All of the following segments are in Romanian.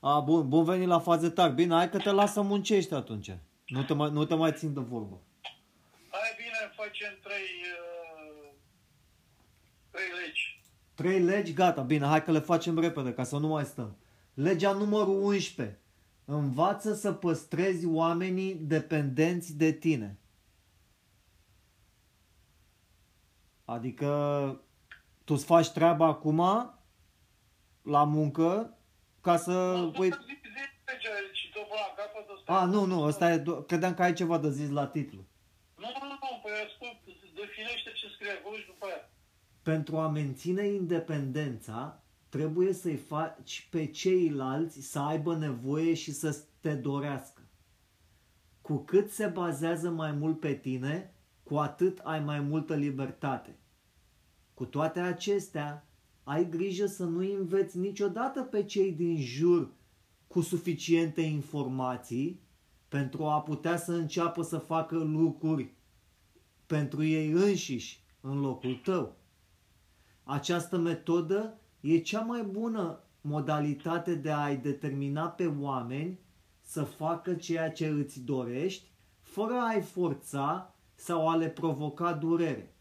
A, bun, bun venit la fazetar. Bine, hai că te las să muncești atunci. Nu te mai, nu te mai țin de vorbă. Hai bine, facem trei, uh, trei legi. Trei legi, gata, bine, hai că le facem repede, ca să nu mai stăm. Legea numărul 11. Învață să păstrezi oamenii dependenți de tine. Adică tu îți faci treaba acum la muncă ca să... Nu, Păi... zi, zi legea și tot până la capăt ăsta A, e- nu, nu, ăsta e... do- Credeam că ai ceva de zis la titlu. Nu, nu, nu, păi ascult, definește ce scrie acolo și după aia. Pentru a menține independența, trebuie să-i faci pe ceilalți să aibă nevoie și să te dorească. Cu cât se bazează mai mult pe tine, cu atât ai mai multă libertate. Cu toate acestea, ai grijă să nu înveți niciodată pe cei din jur cu suficiente informații pentru a putea să înceapă să facă lucruri pentru ei înșiși în locul tău. Această metodă e cea mai bună modalitate de a-i determina pe oameni să facă ceea ce îți dorești, fără a-i forța sau a le provoca durere.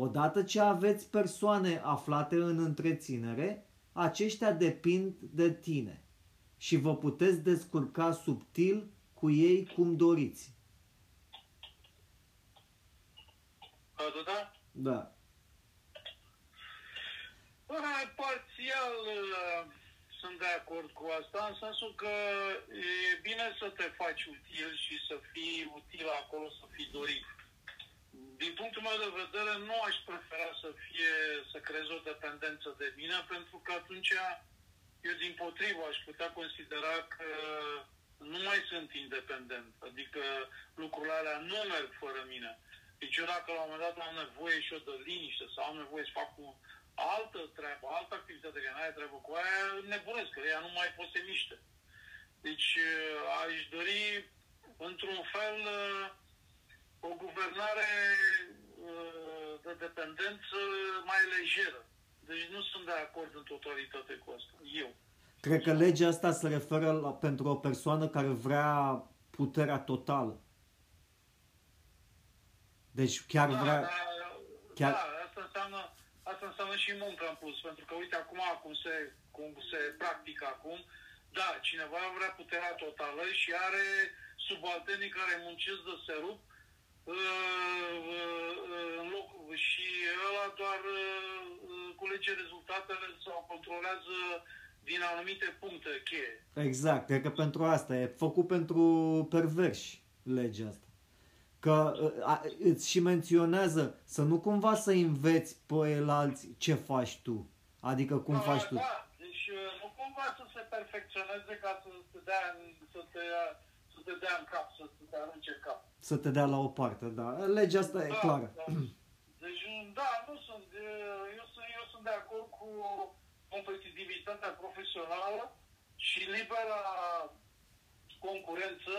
Odată ce aveți persoane aflate în întreținere, aceștia depind de tine și vă puteți descurca subtil cu ei cum doriți. Atâta? Da. Bă, Parțial uh, sunt de acord cu asta, în sensul că e bine să te faci util și să fii util acolo, să fii dorit. Din punctul meu de vedere, nu aș prefera să fie, să creez o dependență de mine, pentru că atunci eu din potrivă aș putea considera că nu mai sunt independent, adică lucrurile alea nu merg fără mine. Deci eu dacă la un moment dat am nevoie și eu de liniște sau am nevoie să fac o altă treabă, altă activitate care nu are treabă cu aia, nebunesc, că ea nu mai pot să se miște. Deci uh, aș dori, într-un fel, uh, o guvernare uh, de dependență mai lejeră. Deci nu sunt de acord în totalitate cu asta. Eu. Cred că legea asta se referă la, pentru o persoană care vrea puterea totală. Deci chiar Da, vrea... da, chiar- da, asta înseamnă, asta înseamnă și muncă în plus, pentru că uite acum cum se, cum se practică acum, da, cineva vrea puterea totală și are subalternii care muncesc de se rup uh, uh, în loc, și ăla doar uh, uh, culege rezultatele sau controlează din anumite puncte cheie. Exact, cred că pentru asta e făcut pentru perverși legea asta. Că a, îți și menționează să nu cumva să înveți pe el alții ce faci tu. Adică cum Da, faci tu. Da, deci uh, nu cumva să se perfecționeze ca să te dea, în- să te, să te dea în cap, să te arunce în cap. Să te dea la o parte, da. Legea asta e Da, clară. da. Deci, da, nu sunt, uh, eu sunt, eu sunt de acord cu competitivitatea profesională și libera concurență,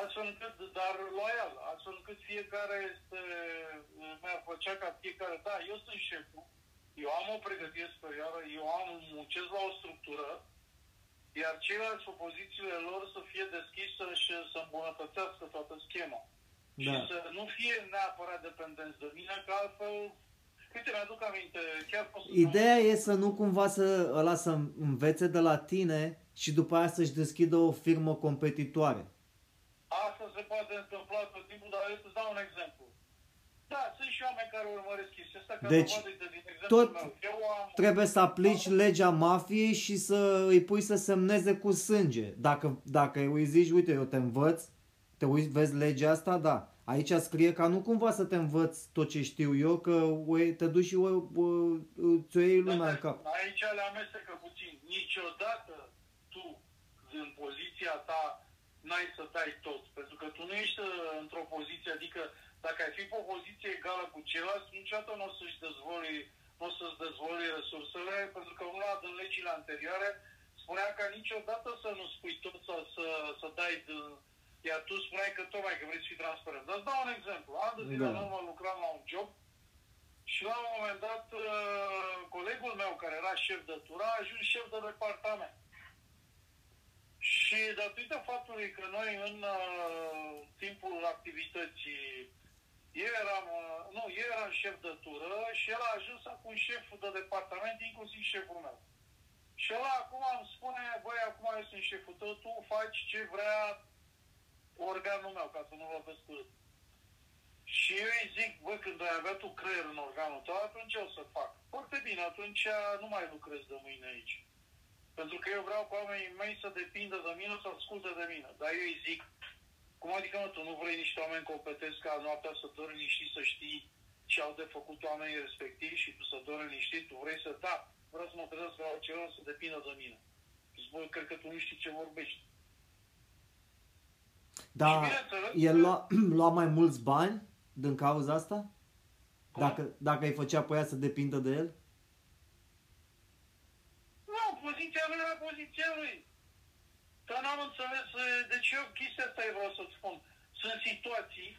astfel încât, dar loial, astfel încât fiecare este, mi-ar plăcea ca fiecare, da, eu sunt șeful, eu am o pregătire superioară, eu am, muncesc la o structură, iar ceilalți pe pozițiile lor să fie deschisă și să îmbunătățească toată schema. Da. Și să nu fie neapărat dependenți de mine, că altfel, uite, mi-aduc aminte, chiar pot să Ideea e să nu cumva să ăla să învețe de la tine și după aia să-și deschidă o firmă competitoare. Asta se poate întâmpla tot timpul, dar eu îți dau un exemplu. Da, sunt și oameni care urmăresc chestia asta, ca Deci, dovadă de din exemplu tot meu. Eu am, Trebuie să aplici legea mafiei și să îi pui să semneze cu sânge. Dacă, dacă îi zici, uite, eu te învăț, te uiți, vezi legea asta, da. Aici scrie ca nu cumva să te învăț tot ce știu eu, că ue, te duci și ue, ue, ți-o iei lumea în cap. Aici le amestecă puțin. Niciodată tu, în poziția ta, n-ai să dai tot. Pentru că tu nu ești uh, într-o poziție, adică dacă ai fi pe o poziție egală cu ceilalți, niciodată nu o să-și dezvoli, nu o să-ți dezvoli resursele, pentru că una din legile anterioare spunea ca niciodată să nu spui tot sau să, să dai de, iar tu spuneai că tocmai că vrei să fii transparent. Dar îți dau un exemplu. An de zile Da. în urmă lucram la un job și la un moment dat, uh, colegul meu, care era șef de tură, a ajuns șef de departament. Și datorită faptului că noi în uh, timpul activității eu eram, uh, nu, eu eram șef de tură și el a ajuns acum șef de departament, inclusiv șeful meu. Și ăla acum îmi spune, băi, acum eu sunt șeful tău, tu faci ce vrea organul meu, ca să nu vorbesc cu Și eu îi zic, băi, când ai avea tu creier în organul tău, atunci o să fac. Foarte bine, atunci nu mai lucrez de mâine aici. Pentru că eu vreau ca oamenii mei să depindă de mine, să asculte de mine. Dar eu îi zic, cum adică, mă, tu nu vrei niște oameni competenți ca noaptea să dormi liniștit, să știi ce au de făcut oamenii respectivi și tu să dormi liniștit, tu vrei să da, vreau să mă trezesc la ceva să depindă de mine. Și spui, cred că tu nu știi ce vorbești. Da, el lua, lua mai mulți bani din cauza asta? Dacă, dacă îi făcea pe ea să depindă de el? poziția lui era poziția lui. Dar n-am înțeles, deci eu chestia asta e vreau să-ți spun. Sunt situații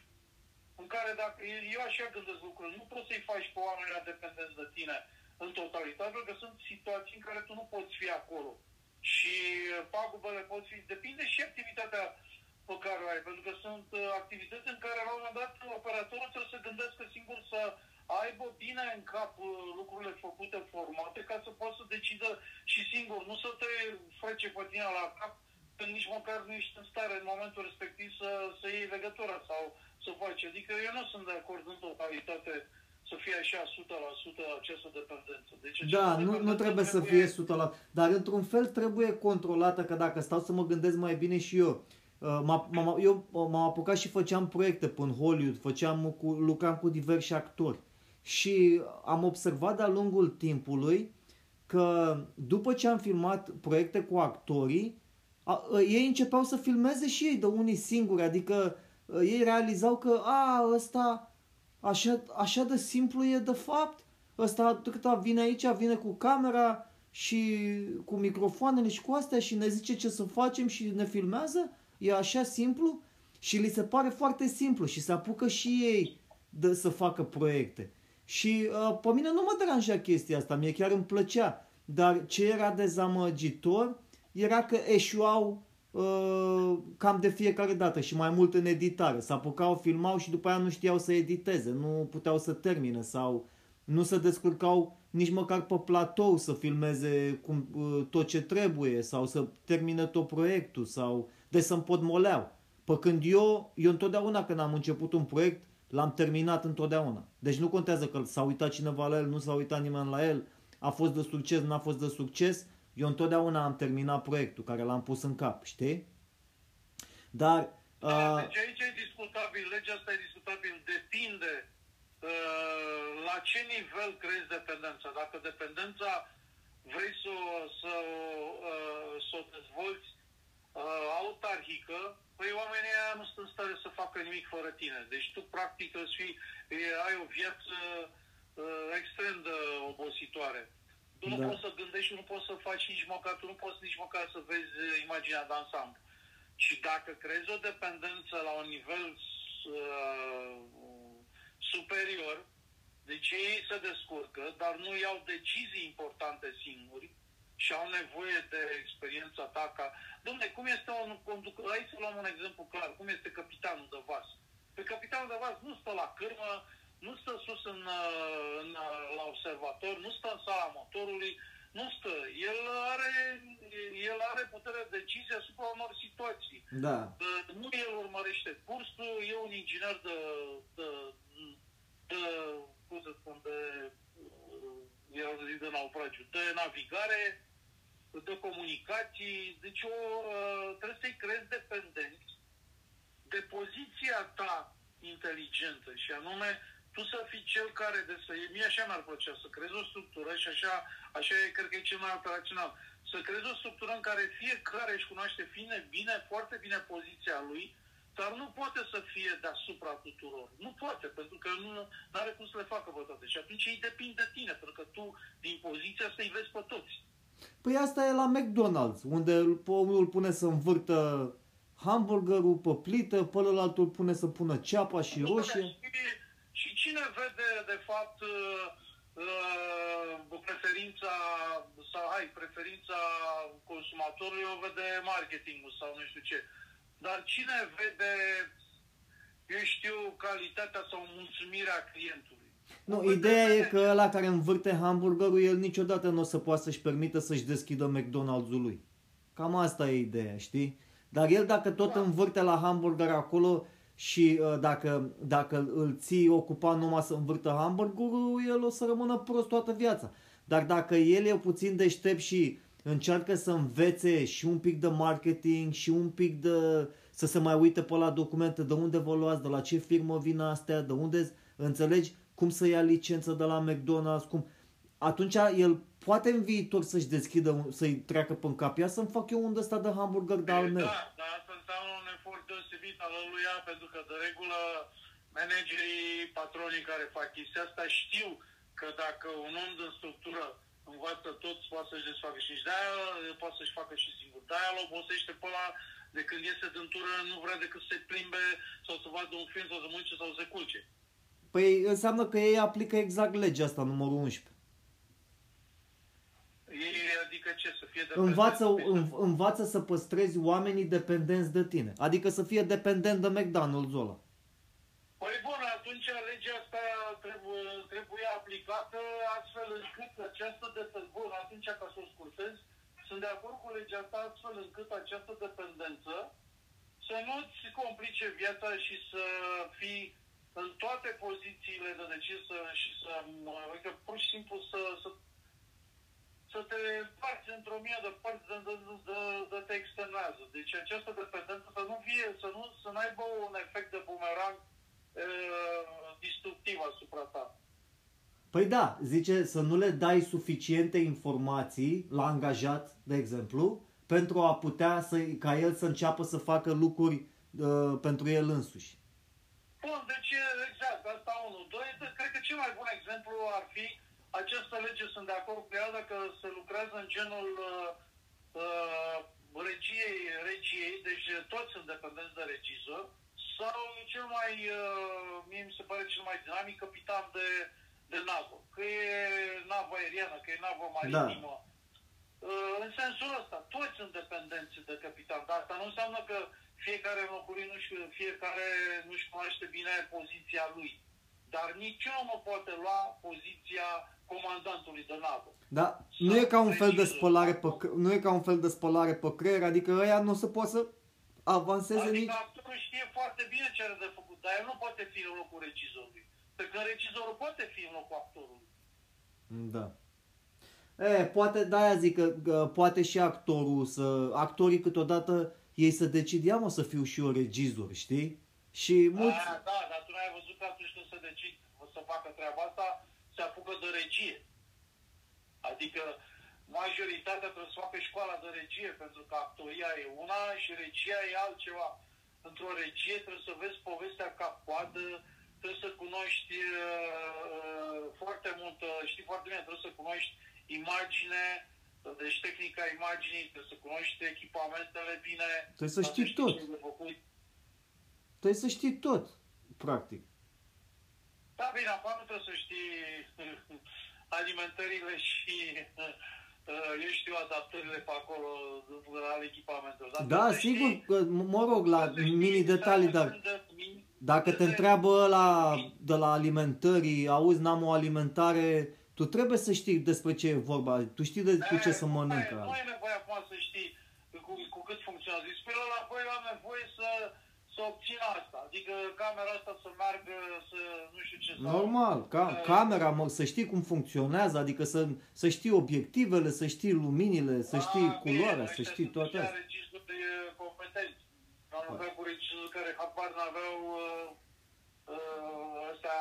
în care dacă, eu așa gândesc lucruri, nu poți să-i faci pe oamenii dependenți de tine în totalitate, pentru că sunt situații în care tu nu poți fi acolo. Și pagubele pot fi, depinde și activitatea pe care o ai, pentru că sunt uh, activități în care la un moment dat operatorul trebuie să gândească singur să aibă bine în cap uh, lucrurile făcute, formate, ca să poată să decidă și singur, nu să te frece pe tine la cap, că nici măcar nu ești în stare în momentul respectiv să, să iei legătura sau să faci. Adică eu nu sunt de acord în totalitate să fie așa 100% această dependență. Deci da, nu, nu trebuie să fie 100%, dar într-un fel trebuie controlată, că dacă stau să mă gândesc mai bine și eu, uh, M-a, m-a, eu m-am apucat și făceam proiecte în Hollywood, făceam cu, lucram cu diversi actori. Și am observat de-a lungul timpului că după ce am filmat proiecte cu actorii, a, a, ei începeau să filmeze și ei de unii singuri, adică a, ei realizau că a, ăsta așa, așa de simplu e de fapt, ăsta cât vine aici, vine cu camera și cu microfoanele și cu astea și ne zice ce să facem și ne filmează, e așa simplu și li se pare foarte simplu și se apucă și ei de, să facă proiecte. Și uh, pe mine nu mă deranja chestia asta, mie chiar îmi plăcea. Dar ce era dezamăgitor era că eșuau uh, cam de fiecare dată și mai mult în editare. Se apucau, filmau și după aia nu știau să editeze, nu puteau să termine sau nu se descurcau nici măcar pe platou să filmeze cum, uh, tot ce trebuie sau să termine tot proiectul sau de să-mi podmoleau. Pe când eu, eu întotdeauna când am început un proiect, l-am terminat întotdeauna. Deci nu contează că s-a uitat cineva la el, nu s-a uitat nimeni la el, a fost de succes, n-a fost de succes, eu întotdeauna am terminat proiectul care l-am pus în cap, știi? Dar... Da, uh... Deci aici e discutabil, legea asta e discutabil, depinde uh, la ce nivel crezi dependența. Dacă dependența vrei să, să, uh, să o dezvolți uh, autarhică, Păi oamenii ăia nu sunt în stare să facă nimic fără tine. Deci tu practic îți fii, ai o viață uh, extrem de obositoare. Tu da. nu poți să gândești, nu poți să faci nici măcar, tu nu poți nici măcar să vezi imaginea de ansamblu. Și dacă crezi o dependență la un nivel uh, superior, deci ei se descurcă, dar nu iau decizii importante singuri, și au nevoie de experiența ta ca... Dom'le, cum este un conducător? Hai să luăm un exemplu clar. Cum este capitanul de vas? Pe capitanul de vas nu stă la cârmă, nu stă sus în, în, la observator, nu stă în sala motorului, nu stă. El are, el are puterea de decizie asupra unor situații. Da. Nu el urmărește cursul, e un inginer de, de, de cum să spun, de, era de, de naufragiu, de navigare, de comunicații, deci o, uh, trebuie să-i crezi dependenți de poziția ta inteligentă și anume tu să fii cel care de să... Mie așa mi-ar plăcea să crezi o structură și așa, așa e, cred că e cel mai operațional. Să crezi o structură în care fiecare își cunoaște fine, bine, foarte bine poziția lui, dar nu poate să fie deasupra tuturor. Nu poate, pentru că nu are cum să le facă pe toate. Și atunci ei depind de tine, pentru că tu, din poziția asta, îi vezi pe toți. Păi asta e la McDonald's, unde omul îl pune să învârtă hamburgerul pe plită, pe ălalt îl pune să pună ceapa și roșie. Și, și cine vede, de fapt, uh, uh, preferința sau hai, preferința consumatorului o vede marketingul sau nu știu ce. Dar cine vede, eu știu, calitatea sau mulțumirea clientului? Nu, ideea e că ăla care învârte hamburgerul, el niciodată nu o să poată să-și permită să-și deschidă McDonald's-ul lui. Cam asta e ideea, știi? Dar el dacă tot da. învârte la hamburger acolo și uh, dacă, dacă îl ții ocupat numai să învârtă hamburgerul, el o să rămână prost toată viața. Dar dacă el e puțin deștept și încearcă să învețe și un pic de marketing și un pic de să se mai uite pe la documente de unde vă luați, de la ce firmă vin astea, de unde înțelegi cum să ia licență de la McDonald's, cum atunci el poate în viitor să-și deschidă, să-i treacă pe cap, ia să-mi fac eu un ăsta de hamburger de al meu. Da, da, asta înseamnă un efort deosebit al lui pentru că de regulă managerii, patronii care fac chestia asta știu că dacă un om din structură învață tot, poate să-și desfacă și de aia poate să-și facă și singur. De aia îl obosește pe ăla de când iese din tură, nu vrea decât să se plimbe sau să vadă un film sau să mănânce sau să se culce. Păi înseamnă că ei aplică exact legea asta, numărul 11. Ei, adică ce, să fie învață, în, învață să păstrezi oamenii dependenți de tine. Adică să fie dependent de McDonald's ăla. Păi bun, atunci legea asta trebuie, trebuie aplicată astfel încât această dependență, bun, atunci ca să o scurtez, sunt de acord cu legea asta astfel încât această dependență să nu-ți complice viața și să fii în toate pozițiile de decisă și să, adică pur și simplu să, să să te faci într-o mie de părți de, de, de, de te externează. Deci această dependență să nu fie, să nu să aibă un efect de bumerang e, destructiv asupra ta. Păi da, zice să nu le dai suficiente informații la angajat, de exemplu, pentru a putea să, ca el să înceapă să facă lucruri uh, pentru el însuși. Bun, deci exact, asta unul. Doi, cred că cel mai bun exemplu ar fi această lege sunt de acord cu ea dacă se lucrează în genul uh, uh, regiei, regiei, deci toți sunt dependenți de regizor, sau cel mai, uh, mie mi se pare cel mai dinamic, capitan de, de navă. Că e navă aeriană, că e navă maritimă. Da. Uh, în sensul ăsta, toți sunt dependenți de capitan, dar asta nu înseamnă că fiecare înlocuit nu știu, fiecare nu-și cunoaște bine poziția lui. Dar niciunul nu poate lua poziția comandantului de navă. Da, nu e ca un fel de spălare pe, nu e ca un fel de spălare pe creier, adică ăia nu se poate să avanseze adică nici... actorul știe foarte bine ce are de făcut, dar el nu poate fi în locul regizorului. Pe că regizorul poate fi în locul actorului. Da. E, poate, de-aia zic că, că poate și actorul să... Actorii câteodată ei să decid, ia mă să fiu și eu regizor, știi? Și mulți... Da, da, dar tu n-ai văzut că atunci când se decid să facă treaba asta, se apucă de regie. Adică majoritatea trebuie să facă școala de regie, pentru că actoria e una și regia e altceva. Într-o regie trebuie să vezi povestea ca coadă, trebuie să cunoști uh, foarte mult, uh, știi foarte bine, trebuie să cunoști imagine, deci tehnica imaginii, trebuie să cunoști echipamentele bine. Trebuie să știi tot. Trebuie să știi tot, practic. Da, bine, acum nu trebuie să știi alimentările și uh, eu știu adaptările pe acolo la echipamentul. Dar da, sigur, că, mă rog, la mini detalii, dar dacă te întreabă la, de la alimentării, auzi, n-am o alimentare, tu trebuie să știi despre ce e vorba, tu știi de, cu ce să mănâncă. Nu ai nevoie acum să știi cu, cu cât funcționează. Spre la apoi am nevoie să să obțină asta. Adică camera asta să meargă, să nu știu ce. Normal, ca, uh, camera, mă, să știi cum funcționează, adică să, să știi obiectivele, să știi luminile, să a, știi culoarea, să știi toate astea. regizori competenți. Am lucrat cu regizori care habar n-aveau uh, uh, astea,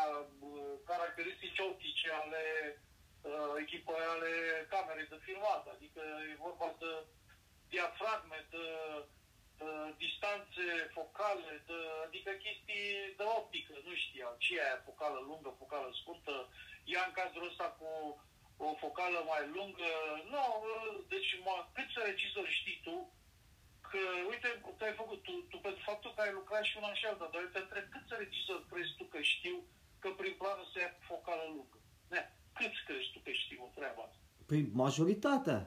uh, caracteristici optice ale uh, echipei ale camerei de filmat. Adică e vorba de diafragme, de uh, distanțe focale, de, adică chestii de optică, nu știam ce e aia, focală lungă, focală scurtă, ia în cazul ăsta cu o focală mai lungă, nu, deci mă, câți regizori știi tu, că, uite, tu ai făcut, tu, tu pentru faptul că ai lucrat și una și alta, dar eu te întreb câți regizori crezi tu că știu că prin planul se ia focală lungă? Ne. Câți crezi tu că știu treaba asta? Păi majoritatea.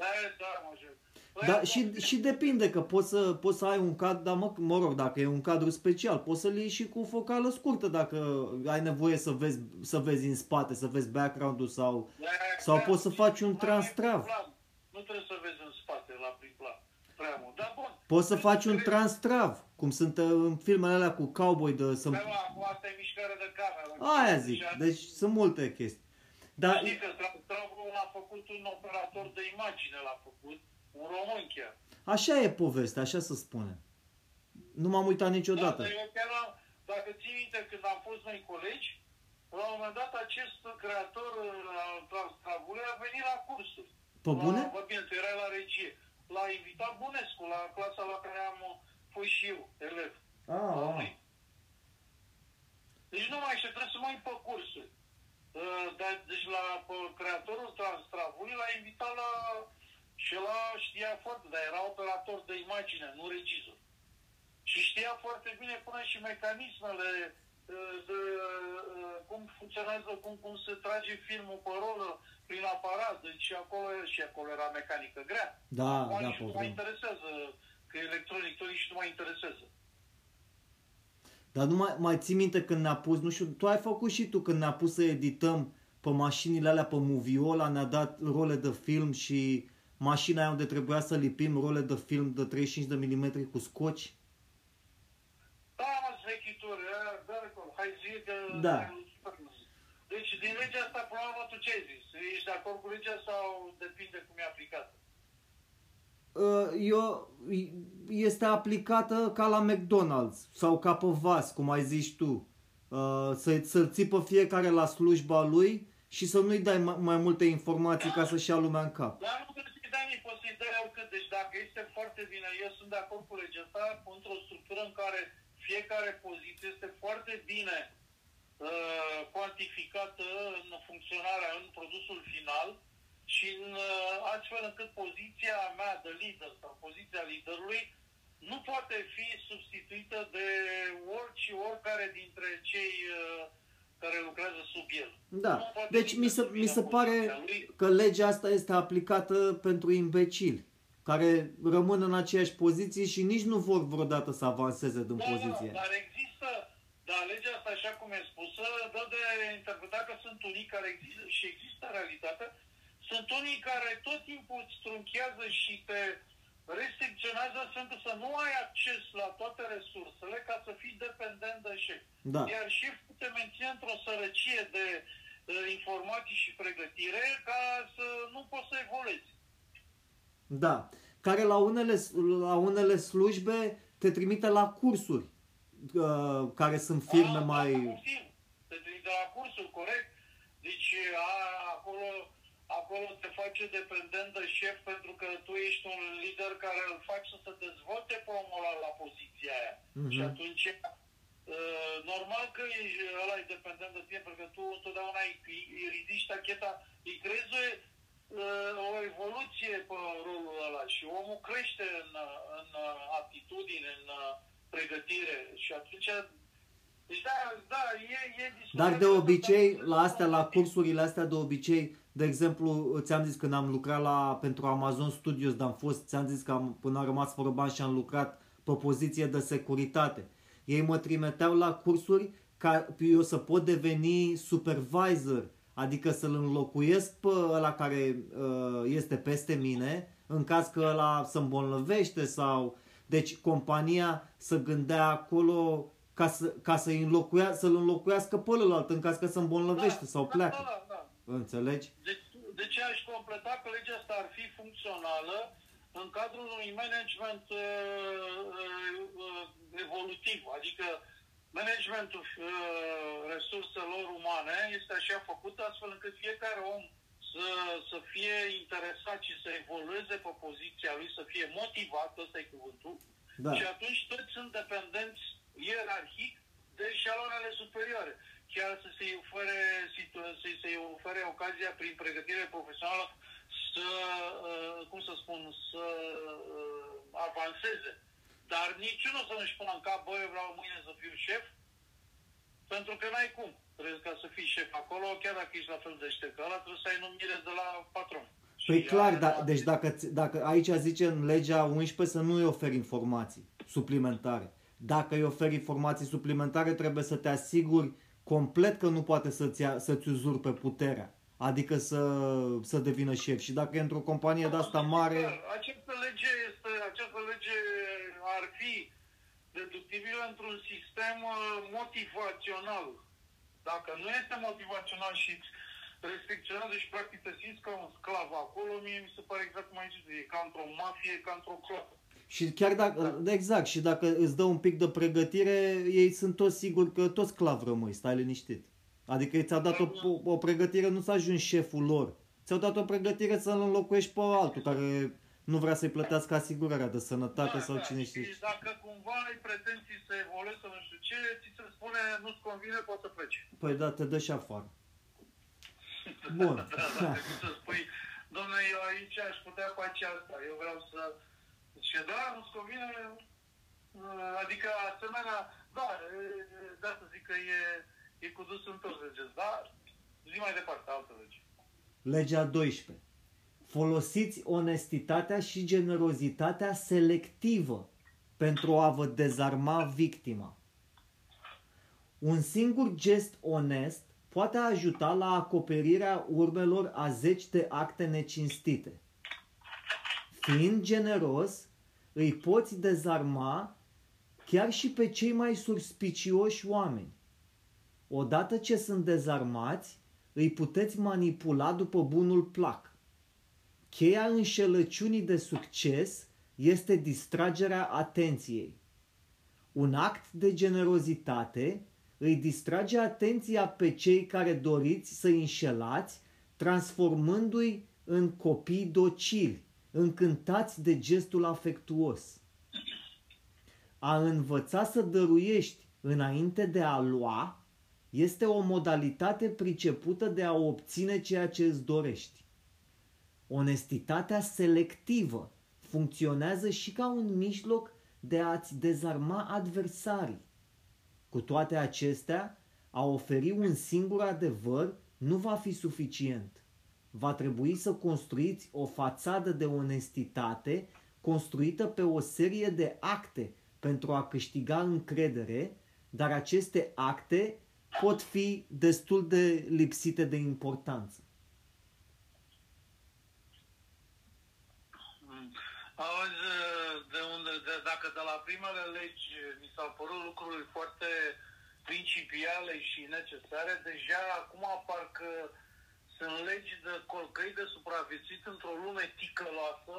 Da, da, major. Păi, Da, acum, și, și depinde că poți să, poți să ai un cadru, dar mă, mă rog, dacă e un cadru special, poți să-l iei și cu focală scurtă dacă ai nevoie să vezi, să vezi în spate, să vezi background-ul sau... da, sau da, poți să faci un mai transtrav. prin plan. Nu trebuie să vezi în spate la prin plan. Prea mult. Dar bun. Poți să faci un Crezi- transtrav, cum sunt uh, în filmele alea cu cowboy de... Să... Da, mă, acum asta e mișcare de cameră. Aia zic, deci sunt multe chestii. Dar, Știi că Travul l-a făcut un operator de imagine, l-a făcut, un român chiar. așa e povestea, așa să spune. Nu m-am uitat niciodată. Da, dar eu chiar am, dacă ții minte, când am fost noi colegi, la un moment dat acest creator uh, al Travului a venit la cursuri. Pe bune? La, bă, bine, tu erai la regie. L-a invitat Bunescu la clasa la care am uh, fost și eu, elev. Ah, La ah. noi. Deci nu mai știu, trebuie să mai pe cursuri. Uh, Dar, deci la pe creatorul Transtravului l-a invitat la... Și el știa foarte, dar era operator de imagine, nu regizor. Și știa foarte bine până și mecanismele uh, de, uh, cum funcționează, cum, cum se trage filmul pe rolă prin aparat. Deci acolo, și acolo era mecanică grea. Da, Acum da, nici pe nu mai vreme. interesează, că e electronic, tot nici nu mai interesează. Dar nu mai, mai ții minte când ne-a pus, nu știu, tu ai făcut și tu când ne-a pus să edităm pe mașinile alea, pe Moviola, ne-a dat role de film și mașina aia unde trebuia să lipim role de film de 35 de mm cu scoci. Da, mă, zvechituri, da, acolo, hai zi că... Da. Deci, din legea asta, până la urmă, tu ce ai zis? Ești de acord cu legea sau depinde cum e aplicată? Uh, Eu, este aplicată ca la McDonald's sau ca pe vas, cum ai zis tu. Uh, Să, să-l ții pe fiecare la slujba lui și să nu-i dai mai, mai multe informații ca să-și ia lumea în cap. Dar nu trebuie să-i dai nici, poți să-i dai oricât. Deci dacă este foarte bine, eu sunt de acord cu legea asta, într-o structură în care fiecare poziție este foarte bine uh, cuantificată în funcționarea, în produsul final și în, uh, astfel încât poziția mea de lider sau poziția liderului nu poate fi substituită de orice oricare dintre cei uh, care lucrează sub el. Da, Nu poate deci nici mi să se, submină mi se pare poziția lui. că legea asta este aplicată pentru imbecili, care rămân în aceeași poziție și nici nu vor vreodată să avanseze din Da, poziție. Da, dar există, dar legea asta, așa cum e spusă, dă de interpretat că sunt unii care există și există în realitate, sunt unii care tot timpul îți trunchează și te restricționează astfel încât să nu ai acces la toate resursele ca să fii dependent de șef. Da. Iar șeful te menține într-o sărăcie de uh, informații și pregătire ca să nu poți să evoluezi. Da, care la unele, la unele slujbe te trimite la cursuri, uh, care sunt firme Ah, mai... da, confirm. Te trimite la cursul, corect. Deci a, acolo, acolo te face dependent de șef pentru că tu ești un lider care îl faci să se dezvolte pe omul ăla la poziția aia. Mhm. Și atunci, uh, normal că ești, ăla e dependent de tine, pentru că tu întotdeauna îi, îi, îi ridici tacheta, îi crezi o, uh, o evoluție pe rolul ăla și omul crește în, în aptitudine, în uh, pregătire și atunci deci da, da, e, e discuția Dar de asta, obicei, dar- la astea, la cursurile astea, de obicei, de exemplu, ți-am zis când am lucrat la, pentru Amazon Studios, dar am fost, ți-am zis că am, până am rămas fără bani și am lucrat pe poziție de securitate. Ei mă trimiteau la cursuri ca eu să pot deveni supervisor, adică să-l înlocuiesc pe ăla care uh, este peste mine, în caz că ăla se îmbolnăvește sau... Deci compania să gândea acolo ca, să, ca să înlocuia, să-l înlocuiască pe ălalt în caz că se îmbolnăvește sau da, pleacă. Da, da, da. Înțelegi? Deci, de ce aș completa că legea asta ar fi funcțională în cadrul unui management uh, uh, evolutiv, adică managementul uh, resurselor umane este așa făcut astfel încât fiecare om să, să fie interesat și să evolueze pe poziția lui, să fie motivat, ăsta e cuvântul, Da. și atunci toți sunt dependenți ierarhic de șaloanele superioare. Chiar să se ofere, situ- să se ofere ocazia prin pregătire profesională să, uh, cum să spun, să uh, avanseze. Dar niciunul să nu-și pună în cap, băi, eu vreau mâine să fiu șef, pentru că n-ai cum. Trebuie ca să fii șef acolo, chiar dacă ești la fel de ștec ăla, trebuie să ai numire de la patron. Păi Și clar, aia- da, deci dacă, ți- dacă aici zice în legea 11 să nu îi oferi informații suplimentare. Dacă îi oferi informații suplimentare, trebuie să te asiguri complet că nu poate să-ți, ia, să-ți uzurpe puterea. Adică să, să devină șef. Și dacă e într-o companie de asta mare, Această lege, este, această lege ar fi deductibilă într-un sistem uh, motivațional. Dacă nu este motivațional și îți restricționează și practic te simți ca un sclav acolo, mie mi se pare exact cum ai zis, e ca într-o mafie, ca într-o clopă. și chiar dacă, exact, și dacă îți dă un pic de pregătire, ei sunt toți siguri că toți sclav rămâi, stai liniștit. Adică ți-a dat o, o, o pregătire, nu să ajungi șeful lor. Ți-au dat o pregătire să-l înlocuiești pe altul care nu vrea să-i plătească asigurarea de sănătate sau cine știe. Și dacă cumva ai pretenții să evoluezi sau nu știu ce, ți se spune nu-ți convine, poți să pleci. Păi da, te dă și afară. Bun. Da, da, decât să spui, domnule, eu aici aș putea face asta, eu vreau să... Și da, nu-ți convine, uh, adică asemenea, da, e- de asta zic că e, e cu dus întors, ziceți, da, zi mai departe, altă lege. Legea 12. Folosiți onestitatea și generozitatea selectivă pentru a vă dezarma victima. Un singur gest onest poate ajuta la acoperirea urmelor a zeci de acte necinstite. Fiind generos, îi poți dezarma chiar și pe cei mai suspicioși oameni. Odată ce sunt dezarmați, îi puteți manipula după bunul plac. Cheia înșelăciunii de succes este distragerea atenției. Un act de generozitate îi distrage atenția pe cei care doriți să-i înșelați, transformându-i în copii docili, încântați de gestul afectuos. A învăța să dăruiești înainte de a lua este o modalitate pricepută de a obține ceea ce îți dorești. Onestitatea selectivă funcționează și ca un mijloc de a-ți dezarma adversarii. Cu toate acestea, a oferi un singur adevăr nu va fi suficient. Va trebui să construiți o fațadă de onestitate construită pe o serie de acte pentru a câștiga încredere, dar aceste acte pot fi destul de lipsite de importanță. Mm. Auzi, de unde, de, dacă de la primele legi mi s-au părut lucruri foarte principiale și necesare, deja acum parcă sunt legi de colcăi de supraviețuit într-o lume ticăloasă,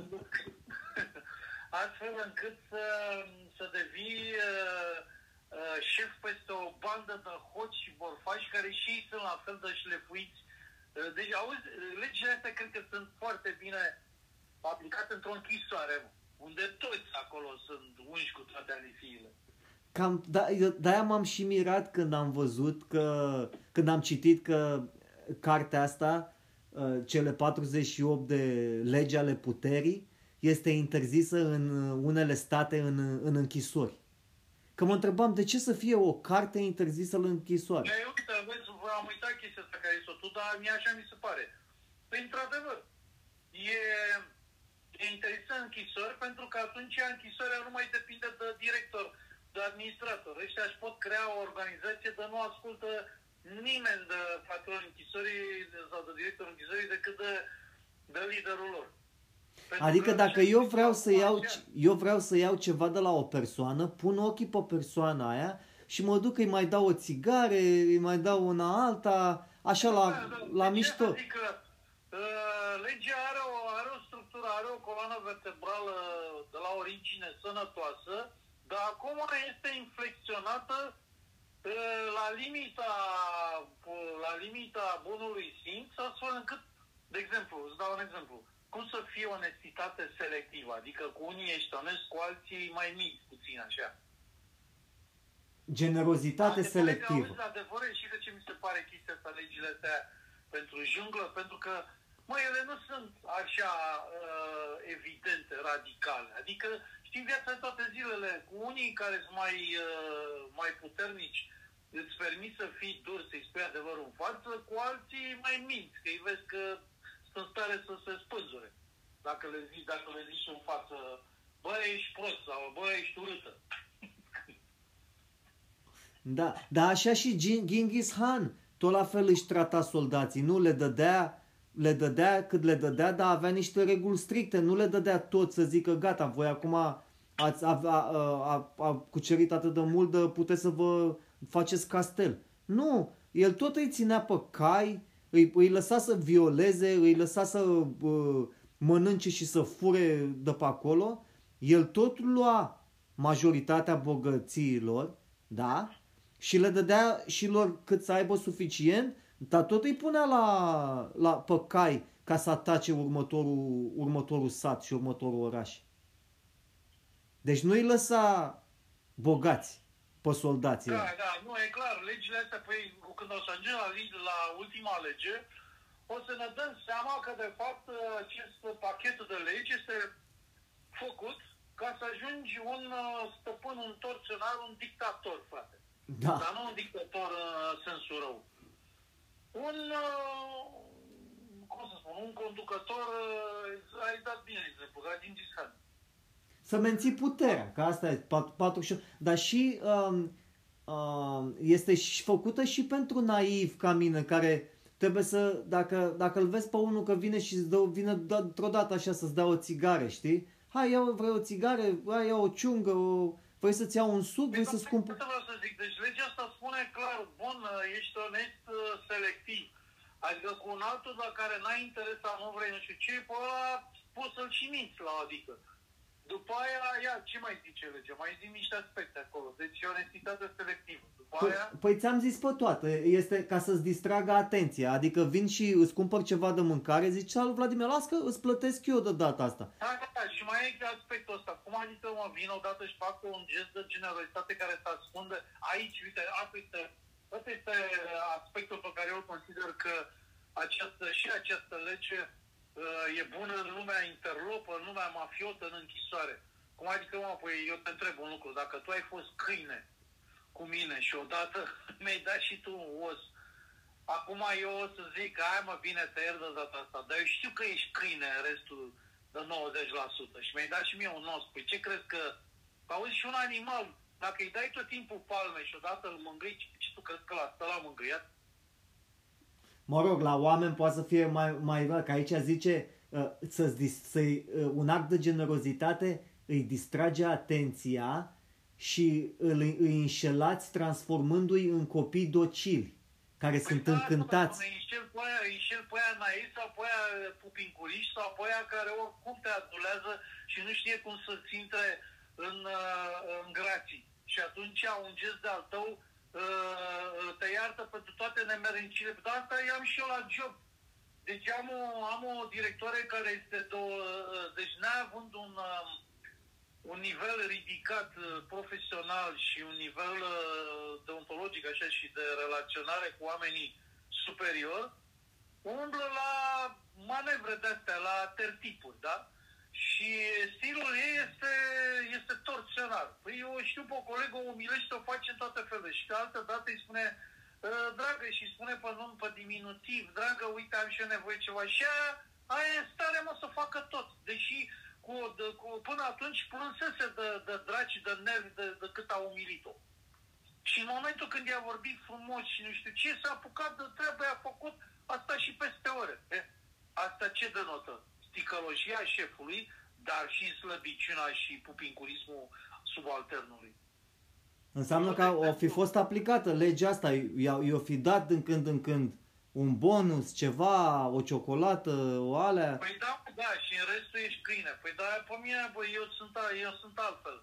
astfel încât să, să devii uh, uh, șef peste o bandă de hoți și borfași care și ei sunt la fel de șlefuiți. Uh, Deci, auzi, legile astea cred că sunt foarte bine aplicate într-o închisoare, mă, unde toți acolo sunt unși cu toate alifiile. Cam, da, eu, de-aia m-am și mirat când am văzut că, când am citit că cartea asta, uh, cele 48 de legi ale puterii, este interzisă în uh, unele state în, în închisori. Că mă întrebam de ce să fie o carte interzisă în închisoare. Ei, uite, vezi, vă am uitat chestia asta care ai tu, dar mie așa mi se pare. Păi, într-adevăr, e, e interesant închisori pentru că atunci închisoarea nu mai depinde de director, de administrator. Ăștia își pot crea o organizație, dar nu ascultă nimeni de patronul închisorii sau de directorul închisorii decât de, de liderul lor. Pentru Adică că dacă ce- eu vreau să iau, așa. eu vreau să iau ceva de la o persoană, pun ochii pe persoana aia și mă duc, îi mai dau o țigare, îi mai dau una alta, așa la, Da, da, la deci mișto. asta Zic că, uh, legea are o, are o structură, are o coloană vertebrală de la origine sănătoasă, dar acum este inflexionată uh, la limita, uh, la limita bunului simț, astfel încât, de exemplu, îți dau un exemplu, cum să fie onestitate selectivă, adică cu unii ești onest, cu alții mai mici, puțin așa. Generozitate Adevărul, selectivă. Auzi, adevărul și de ce mi se pare chestia asta, legile astea pentru junglă, pentru că, mă, ele nu sunt așa uh, evidente, radicale. Adică știi viața de toate zilele, cu unii care sunt mai, uh, mai puternici, îți permiți să fii dur, să-i spui adevărul în față, cu alții mai minți, că îi vezi că sunt în stare să se spânzure. Dacă le zici, dacă le zici în față, bă, ești prost sau bă, ești urâtă. Da, dar așa și Genghis Han, tot la fel își trata soldații, nu le dădea le dădea cât le dădea, dar avea niște reguli stricte, nu le dădea tot să zică gata, voi acum ați a, a, a, a cucerit atât de mult de puteți să vă faceți castel. Nu, el tot îi ținea pe cai, îi, îi lăsa să violeze, îi lăsa să uh, mănânce și să fure de pe acolo. El tot lua majoritatea bogățiilor, da? Și le dădea și lor cât să aibă suficient dar tot îi punea la, la pe cai ca să atace următorul, următorul sat și următorul oraș. Deci nu îi lăsa bogați pe soldații. Da, da, nu, e clar. Legile astea, păi, când o să ajungem la, la ultima lege, o să ne dăm seama că, de fapt, acest pachet de legi este făcut ca să ajungi un uh, stăpân, un torționar, un dictator, frate. Da. Dar nu un dictator în uh, sensul rău un, uh, cum să spun, un conducător, uh, ai dat bine exemplu, ca din Khan. Să menții puterea, că asta e 48, dar și um, uh, este și făcută și pentru naiv ca mine, care trebuie să, dacă, dacă îl vezi pe unul că vine și îți dă, vine într-o dată așa să-ți dea o țigară, știi? Hai, iau, vrei o țigară, hai, iau o ciungă, o, vrei să-ți iau un suc, vrei să-ți cumpăr... vreau să zic, deci legea asta spune clar, bun, ești onest, uh, selectiv. Adică cu un altul la care n-ai interes sau nu vrei nu știu ce, pe ăla poți să-l și minți la adică. După aia, ia, ce mai zice legea? Mai zi niște aspecte acolo. Deci e onestitate selectivă. După păi, aia... Păi ți-am zis pe toate. Este ca să-ți distragă atenția. Adică vin și îți cumpăr ceva de mâncare, zici, salut Vladimir, las că îți plătesc eu de data asta. Da, da, da. Și mai e aspectul ăsta. Cum adică mă vin odată și fac un gest de generositate care se ascunde aici, uite, asta este, asta este aspectul pe care eu consider că această, și această lege uh, e bună în lumea interlopă, în lumea mafiotă, în închisoare. Cum adică, mă, păi eu te întreb un lucru, dacă tu ai fost câine cu mine și odată mi-ai dat și tu un os, acum eu o să zic, hai mă, bine, te iert de data asta, dar eu știu că ești câine în restul de 90% și mi-ai dat și mie un os. Păi ce crezi că, auzi și un animal, dacă îi dai tot timpul palme și odată îl mângâi, ce tu crezi că l-a stă la mângâiat? Mă rog, la oameni poate să fie mai, mai rău, că aici zice uh, să să uh, un act de generozitate îi distrage atenția și îl, îi înșelați transformându-i în copii docili, care păi sunt da, încântați. Îi înșel pe aia, îi înșel pe aia naiv sau pe aia pupincuriști sau pe aia care oricum te adulează și nu știe cum să-ți intre în, uh, în grații. Și atunci un gest de-al tău uh, te iartă pentru toate nemerencile. Dar asta i-am și eu la job. Deci am o, am o directoare care este două, uh, deci neavând un, um, un nivel ridicat uh, profesional și un nivel uh, deontologic așa și de relaționare cu oamenii superior, umblă la manevre de-astea, la tertipuri, da? Și stilul ei este, este torționar. Păi eu știu pe o colegă, o umilește, o face în toate felurile. Și că altă dată îi spune, dragă, și spune pe nume, pe diminutiv, dragă, uite, am și eu nevoie ceva. Și aia, aia e stare, mă, să facă tot. Deși cu, de, cu, până atunci plânsese de, de draci, de nervi, de, de cât a umilit-o. Și în momentul când i-a vorbit frumos și nu știu ce, s-a apucat de treabă, a făcut asta și peste ore. E? Asta ce denotă? Sticăloșia șefului, dar și slăbiciunea și pupincurismul subalternului. Înseamnă că o fi fost aplicată legea asta, i-o fi dat din când în când un bonus, ceva, o ciocolată, o alea. Păi da, da, și în restul ești câine. Păi da, pe mine, bă, eu sunt, eu sunt altfel.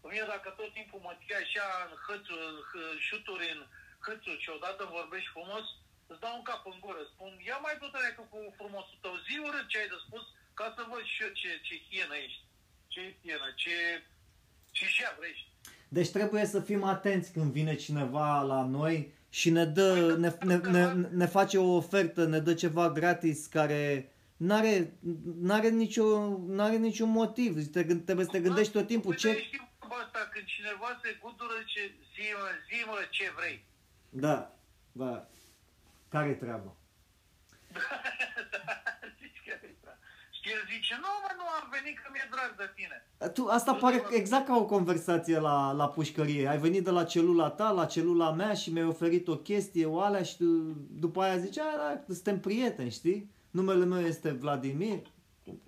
Pe mine dacă tot timpul mă ții așa în hățuri, în șuturi, în hățuri și odată vorbești frumos, îți dau un cap în gură. Spun, ia mai du cu frumosul tău, zi urât ce ai de spus, ca să văd și eu ce, ce hienă ești. Ce hienă, ce, ce șeav ești. Deci trebuie să fim atenți când vine cineva la noi și ne, dă, ne, ne, ne, ne face o ofertă, ne dă ceva gratis care n-are, n-are, nicio, n-are niciun motiv. Te, trebuie să te gândești tot timpul. Ce... Știu asta, când cineva se gudură, ce, zi, zi mă ce vrei. Da, da. Care-i treaba? Zici că e drag. Și el zice, nu mă, nu am venit că mi-e drag de tine. Tu, asta pare exact ca o conversație la, la pușcărie. Ai venit de la celula ta, la celula mea și mi-ai oferit o chestie, o alea și tu, după aia zici, a, da, suntem prieteni, știi? Numele meu este Vladimir.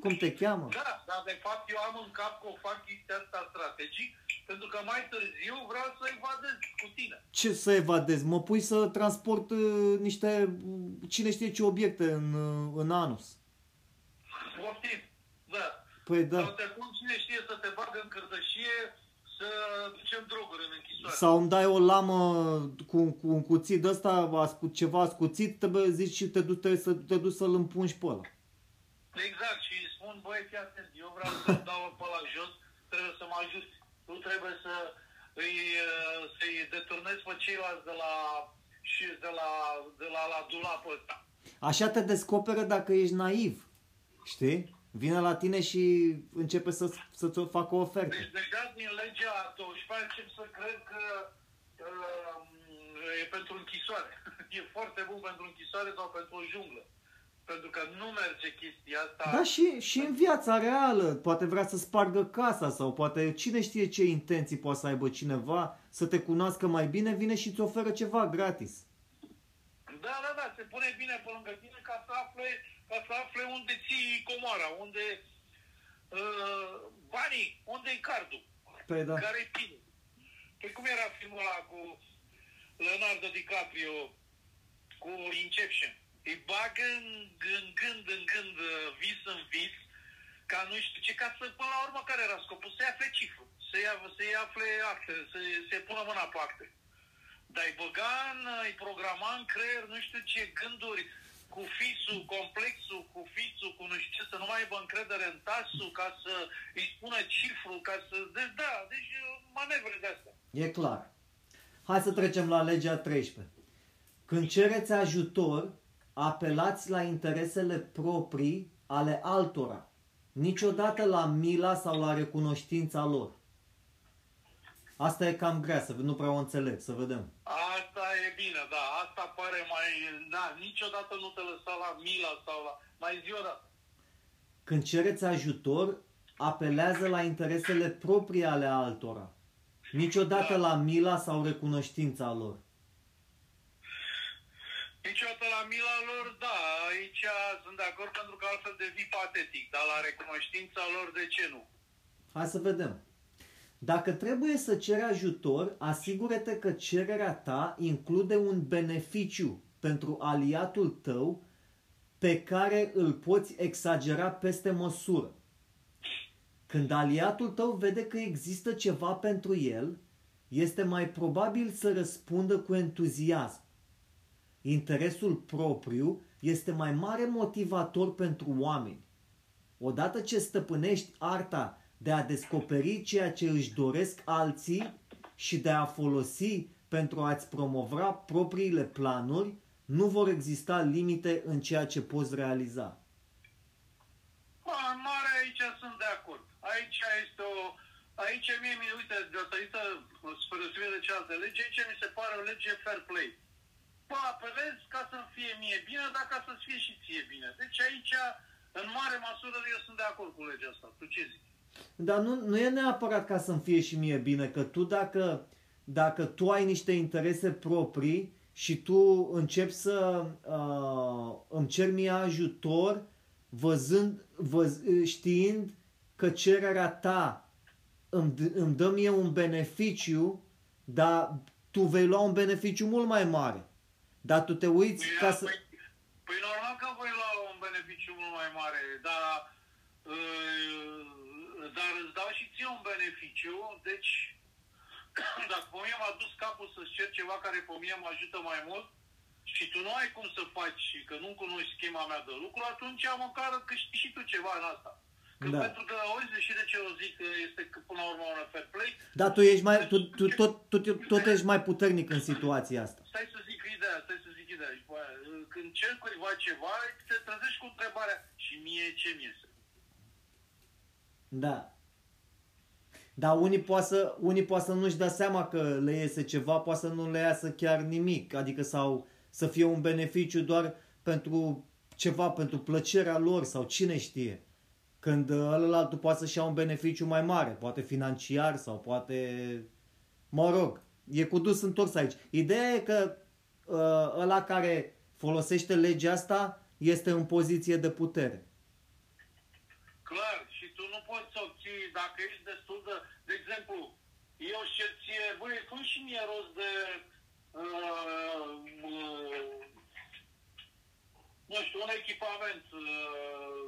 Cum te cheamă? Da, dar de fapt eu am în cap că o fac chestia asta strategic, pentru că mai târziu vreau să evadez cu tine. Ce să evadezi? Mă pui să transport uh, niște, cine știe ce obiecte în, uh, în anus. Poftim, da. Păi Sau da. te pun cine știe să te bagă în cărdășie să ducem droguri în închisoare. Sau îmi dai o lamă cu, cu un cuțit ăsta, ascu, ceva ascuțit, trebuie zici și te duci, trebuie să te duci să-l împungi pe ăla. Exact, și îi spun, băi, fii atent, eu vreau să dau pe la jos, trebuie să mă ajut. Nu trebuie să îi, uh, să-i deturnezi pe ceilalți de la, și de la, de la, la dulapul ăsta. Așa te descoperă dacă ești naiv. Știi? Vine la tine și începe să, să-ți facă o ofertă. Deci deja din legea 24 încep să cred că uh, e pentru închisoare. E foarte bun pentru închisoare sau pentru o junglă. Pentru că nu merge chestia asta. Da, și, și în viața reală. Poate vrea să spargă casa sau poate cine știe ce intenții poate să aibă cineva să te cunoască mai bine, vine și îți oferă ceva gratis. Da, da, da, se pune bine pe lângă tine ca să afle, ca să afle unde ții comoara, unde uh, banii, unde-i cardul, Păi da. care-i pine. Păi cum era filmul ăla cu Leonardo DiCaprio, cu Inception? Îi bagă în, în gând, în gând, uh, vis în vis, ca nu știu ce, ca să, până la urmă, care era scopul? Să-i afle cifru, să-i, af- să-i afle acte, să se pună mâna pe acte. Dar îi băga în, îi programa în creier, nu știu ce gânduri, cu fisul, complexul, cu fisul, cu nu știu ce, să nu mai aibă încredere în tasul, ca să îi spună cifru, ca să... Deci da, deci manevre de astea. E clar. Hai să trecem la legea 13. Când cereți ajutor, apelați la interesele proprii ale altora, niciodată la mila sau la recunoștința lor. Asta e cam grea, să nu prea o înțeleg, să vedem. Asta e bine, da, asta pare mai... Da, niciodată nu te lăsa la mila sau la... Mai zi o dată. Când cereți ajutor, apelează la interesele proprii ale altora, niciodată la mila sau recunoștința lor. Niciodată la mila lor, da, aici sunt de acord pentru că altfel devii patetic, dar la recunoștința lor, de ce nu? Hai să vedem. Dacă trebuie să ceri ajutor, asigură-te că cererea ta include un beneficiu pentru aliatul tău pe care îl poți exagera peste măsură. Când aliatul tău vede că există ceva pentru el, este mai probabil să răspundă cu entuziasm. Interesul propriu este mai mare motivator pentru oameni. Odată ce stăpânești arta de a descoperi ceea ce își doresc alții și de a folosi pentru a-ți promova propriile planuri, nu vor exista limite în ceea ce poți realiza. Bă, în mare aici sunt de acord. Aici este o... Aici mie, mi uite, datorită, spre deosebire de cealaltă lege, aici mi se pare o lege fair play. Bă, apelez ca să-mi fie mie bine, dar ca să-ți fie și ție bine. Deci aici, în mare măsură, eu sunt de acord cu legea asta. Tu ce zici? Dar nu, nu e neapărat ca să-mi fie și mie bine, că tu dacă, dacă tu ai niște interese proprii și tu începi să uh, îmi cer mie ajutor văzând, văz, știind că cererea ta îmi, d- îmi dă mie un beneficiu, dar tu vei lua un beneficiu mult mai mare. Dar tu te uiți Păi, ca să... păi, păi normal că voi lua un beneficiu mult mai mare, dar, uh, dar îți dau și ție un beneficiu, deci dacă pe mine m-a dus capul să-ți cer ceva care pe mine mă ajută mai mult și tu nu ai cum să faci și că nu cunoști schema mea de lucru, atunci măcar câștigi și tu ceva în asta. Că Da. Pentru că auzi și de ce eu zic că este că până la urmă un fair play, Dar tu, ești mai, tu, tu tot, tot, tot ești mai puternic în situația asta. stai să zic ideea, stai să zic ideea. Și, bă, când cer cuiva ceva, te trezești cu întrebarea și mie ce mi este. Da. Dar unii poate să, unii poate să nu-și dea seama că le iese ceva, poate să nu le iasă chiar nimic, adică sau să fie un beneficiu doar pentru ceva, pentru plăcerea lor sau cine știe. Când ălălaltul poate să-și ia un beneficiu mai mare, poate financiar sau poate, mă rog, e cu dus întors aici. Ideea e că uh, ăla care folosește legea asta este în poziție de putere. Clar, și tu nu poți să obții, dacă ești destul de... De exemplu, eu și ție, băi, fă și mie rost de... Uh, uh, nu știu, un echipament uh,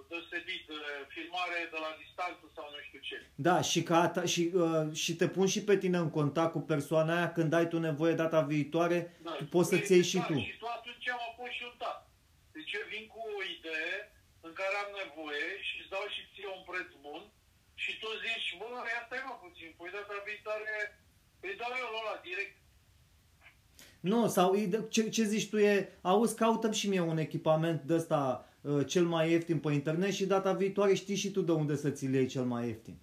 deosebit de filmare de la distanță sau nu știu ce. Da, și, ca ta, și, uh, și te pun și pe tine în contact cu persoana aia când ai tu nevoie data viitoare, Da, tu poți să-ți iei și da, tu. Și tu atunci mă pun și un dat. Deci eu vin cu o idee în care am nevoie și îți dau și ție un preț bun și tu zici, bă, ia stai mă puțin, păi data viitoare îi dau eu ăla direct. Nu, sau ide- ce, ce zici tu e, auzi, caută și mie un echipament de ăsta uh, cel mai ieftin pe internet și data viitoare știi și tu de unde să ți-l iei cel mai ieftin.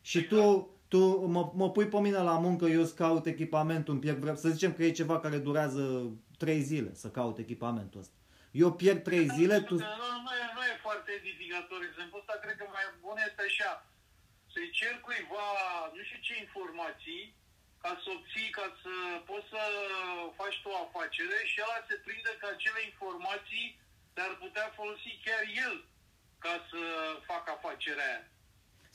Și tu, tu mă, mă pui pe mine la muncă, eu îți caut echipamentul, îmi pierd vreme. Să zicem că e ceva care durează 3 zile să caut echipamentul ăsta. Eu pierd 3 zile, tu... Nu, nu, e, nu e foarte edificator exemplu ăsta, cred că mai bun este așa. Să-i cer cuiva nu știu ce informații ca să obții, ca să poți să faci tu o afacere și ăla se prinde că acele informații le-ar putea folosi chiar el ca să facă afacerea aia.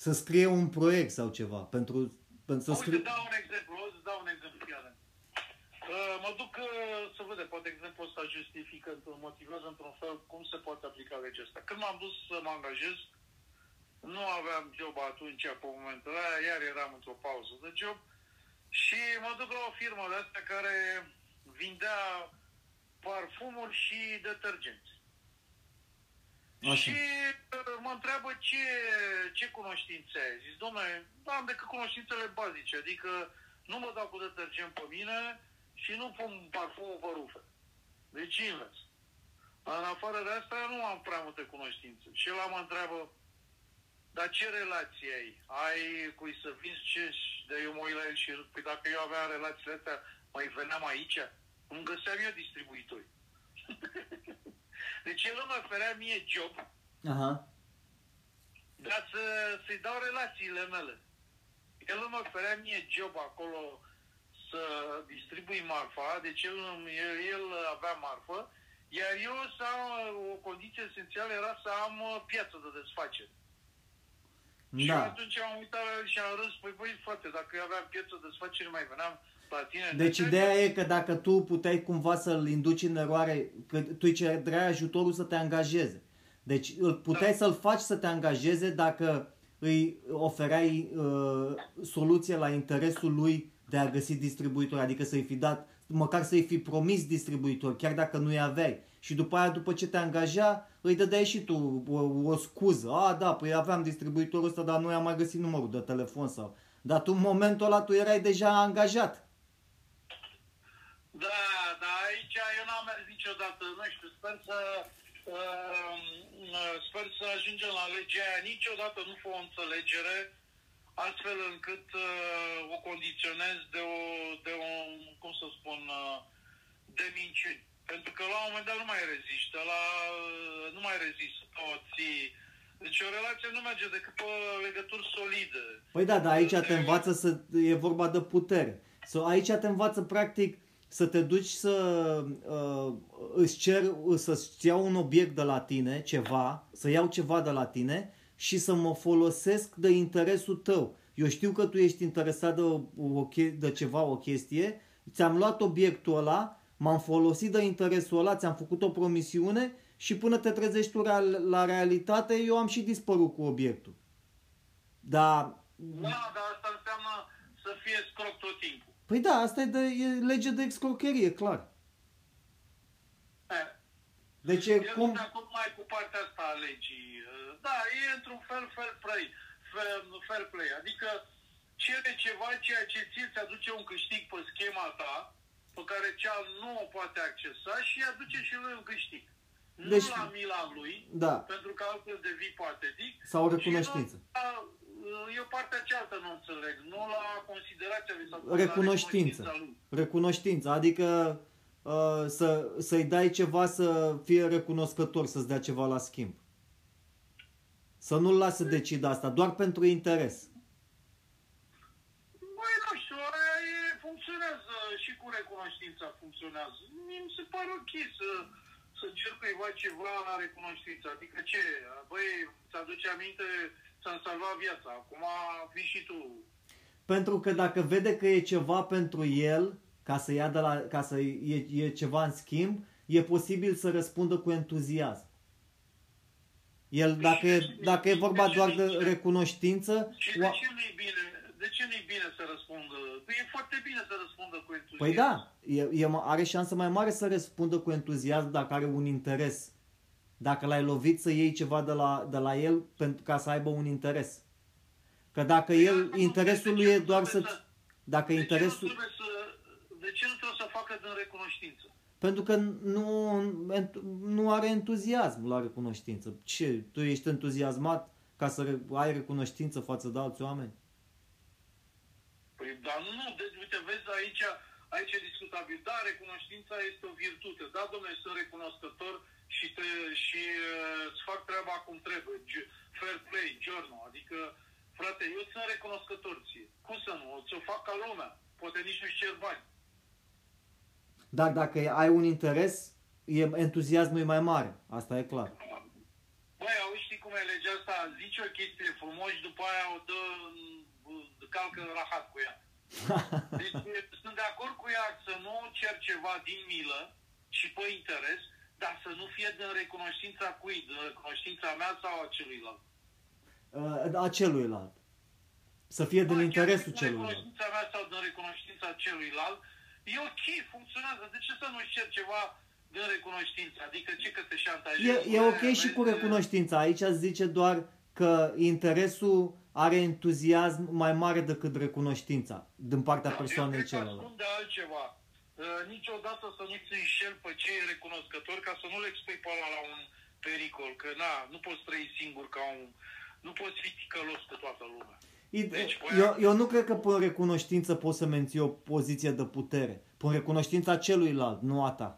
Să scrie un proiect sau ceva pentru, pentru să Uite, scrie... dau un exemplu, o să dau un exemplu chiar. Uh, Mă duc uh, să vedem, poate exemplul ăsta justifică, motivează într-un fel cum se poate aplica legea asta. Când m-am dus să mă angajez, nu aveam job atunci, pe momentul ăla, iar eram într-o pauză de job și mă duc la o firmă de asta care vindea parfumuri și detergenți. Așa. Și uh, mă întreabă ce, ce cunoștințe ai. Zis, domnule, nu am decât cunoștințele bazice, adică nu mă dau cu detergent pe mine și nu pun parfumul pe rufe. Deci invers. În afară de asta nu am prea multe cunoștințe. Și el mă întreabă, dar ce relație ai? Ai cui să vinzi ce? De eu mă uit la el și păi dacă eu aveam relațiile astea, mai veneam aici? Îmi găseam eu distribuitori. deci el îmi oferea mie job Aha. dar să, să-i dau relațiile mele. El îmi oferea mie job acolo să distribui marfa, deci el, îmi- el, el avea marfă, iar eu să am, o condiție esențială era să am uh, piață de desfacere. Și eu Da. atunci am uitat la el și am râs, păi băi frate, dacă eu aveam piață de desfacere mai veneam la tine. Deci Deci, ideea e că dacă tu puteai cumva să-l induci în eroare, că tu îi cereai ajutorul să te angajeze. Deci îl puteai Da. să-l faci să te angajeze dacă îi oferai uh, soluție la interesul lui de a găsi distribuitor, adică să-i fi dat, măcar să-i fi promis distribuitor, chiar dacă nu-i aveai. Și după aia, după ce te angaja, îi dădeai și tu o, o scuză. A, da, păi aveam distribuitorul ăsta, dar nu i-am mai găsit numărul de telefon sau... Dar tu în momentul ăla tu erai deja angajat. Da, dar aici eu n-am mers niciodată, nu știu, sper să uh, sper să ajungem la legea aia. Niciodată nu fă o înțelegere astfel încât uh, o condiționez de o, de o, cum să spun, uh, de minciuni. Pentru că la un moment dat nu mai rezistă, la, nu mai rezistă toți. Deci o relație nu merge decât pe legături solide. Păi da, dar aici te învață să... e vorba de putere. So, aici te învață practic să te duci să uh, îți cer, să-ți iau un obiect de la tine, ceva, să iau ceva de la tine și să mă folosesc de interesul tău. Eu știu că tu ești interesat de, o, o, che- de ceva, o chestie, ți-am luat obiectul ăla, m-am folosit de interesul ăla, ți-am făcut o promisiune și până te trezești tu real, la realitate, eu am și dispărut cu obiectul. Dar Da, dar asta înseamnă să fie scroc tot timpul. Păi da, asta e, de, e lege de excrocherie, clar. Eh, Deci e Eu cum... sunt de acord mai cu partea asta a legii. Da, e într-un fel fair play. Fair, fair play. Adică cere ceva ceea ce ție ți aduce un câștig pe schema ta, pe care ceal nu o poate accesa și îi aduce și lui un câștig. Nu Deci- la mila lui, Da. pentru că altfel devii patetic. Sau o recunoștință. Și nu, a, e o partea cealaltă nu înțeleg. înțeleg. Nu la considerația lui sau Recunoștință. la lui. Recunoștință, adică uh, să, să-i dai ceva să fie recunoscător, să-ți dea ceva la schimb. Să nu-l lasă să decid asta, doar pentru interes. Băi, nu știu, aia e, funcționează și cu recunoștința funcționează. Mie mi se pare ok să, să cer cuiva ceva la recunoștință. Adică ce? Băi, ți-aduce aminte, ți-am salvat viața. Acum vii și tu. Pentru că dacă vede că e ceva pentru el, ca să ia de la, ca să e, e ceva în schimb, e posibil să răspundă cu entuziasm. El, dacă e, dacă e vorba doar de recunoștință... Și de ce nu-i bine? De ce nu-i bine să răspundă? Păi e foarte bine să răspundă cu entuziasm. Păi da, e, e, are șansă mai mare să răspundă cu entuziasm dacă are un interes. Dacă l-ai lovit să iei ceva de la, de la el pentru ca să aibă un interes. Că dacă Păi el, asta nu- interesul de lui ce e nu doar trebuie să... să- Dacă De ce, nu interesul... trebuie să, de ce nu trebuie să facă din recunoștință? Pentru că nu, nu are entuziasm la recunoștință. Ce? Tu ești entuziasmat ca să re- ai recunoștință față de alți oameni? Păi, dar nu, de, uite, vezi, aici, aici e discutabil. Da, recunoștința este o virtute. Da, domnule, sunt recunoscător și, te, și uh, îți fac treaba cum trebuie. G- fair play, giorno. Adică, frate, eu sunt recunoscător ție. Cum să nu? Ți-o fac ca lumea. Poate nici nu-și cer bani. Dar dacă ai un interes, e, entuziasmul e mai mare. Asta e clar. Băi, auzi, știi cum e legea asta? Zici o chestie frumos și după aia o dă, în- calcă în rahat cu ea. Deci sunt de acord cu ea să nu cer ceva din milă și pe interes, dar să nu fie din recunoștința cui, din recunoștința mea sau a celuilalt. Uh, A celuilalt. Să fie din Bă, chiar interesul din celuilalt. recunoștința mea sau din recunoștința celuilalt, e ok, funcționează. De ce să nu cer ceva din recunoștință? Adică ce că te șantajezi? E, e Bă, ok și vezi, cu recunoștința. Aici îți zice doar că interesul are entuziasm mai mare decât recunoștința din partea persoanei Eu cred că celălalt. spun de altceva. Uh, niciodată să nu-ți înșel pe cei recunoscători ca să nu le expui pe ăla la un pericol. Că na, nu poți trăi singur ca un... Nu poți fi ticălos cu toată lumea. Ide- Deci, băi, Eu, eu nu cred că prin recunoștință poți să menții o poziție de putere. Prin recunoștința celuilalt, nu a ta.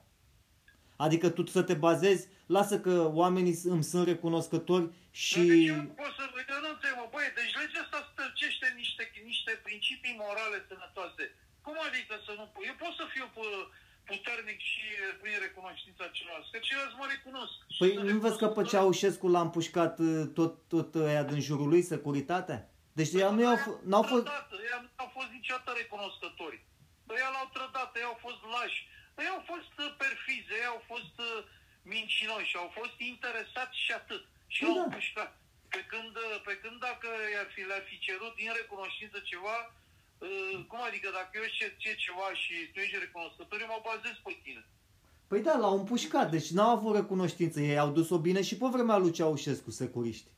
Adică tu să te bazezi, lasă că oamenii îmi sunt recunoscători și... Dar de ce nu poți să... Eu nu înțeleg, mă, băi, deci legea asta stărcește niște, niște principii morale sănătoase. Cum adică să nu... Eu pot să fiu pu- puternic și prin recunoștința celorlalți, că ceilalți mă recunosc. Și Păi sunt nu vezi că pe recunoscători. Ceaușescu l-a împușcat uh, tot, tot ăia din jurul lui, securitatea? Deci ea nu i-au, f- n-au fost... Trădat, Ei nu au fost niciodată recunoscători. Ei l-au trădat, ei au fost lași. Ei au fost uh, perfizi, ei au fost uh, mincinoși, au fost interesați și atât. Și Păi l-au da. împușcat. Pe când, uh, pe când dacă i-ar fi, le-ar fi cerut din recunoștință ceva, uh, cum adică dacă eu îți cer ție ceva și tu ești recunoscător, eu mă bazez pe tine. Păi da, l-au împușcat, deci n-au avut recunoștință. Ei au dus-o bine și pe vremea lui Ceaușescu, securiști.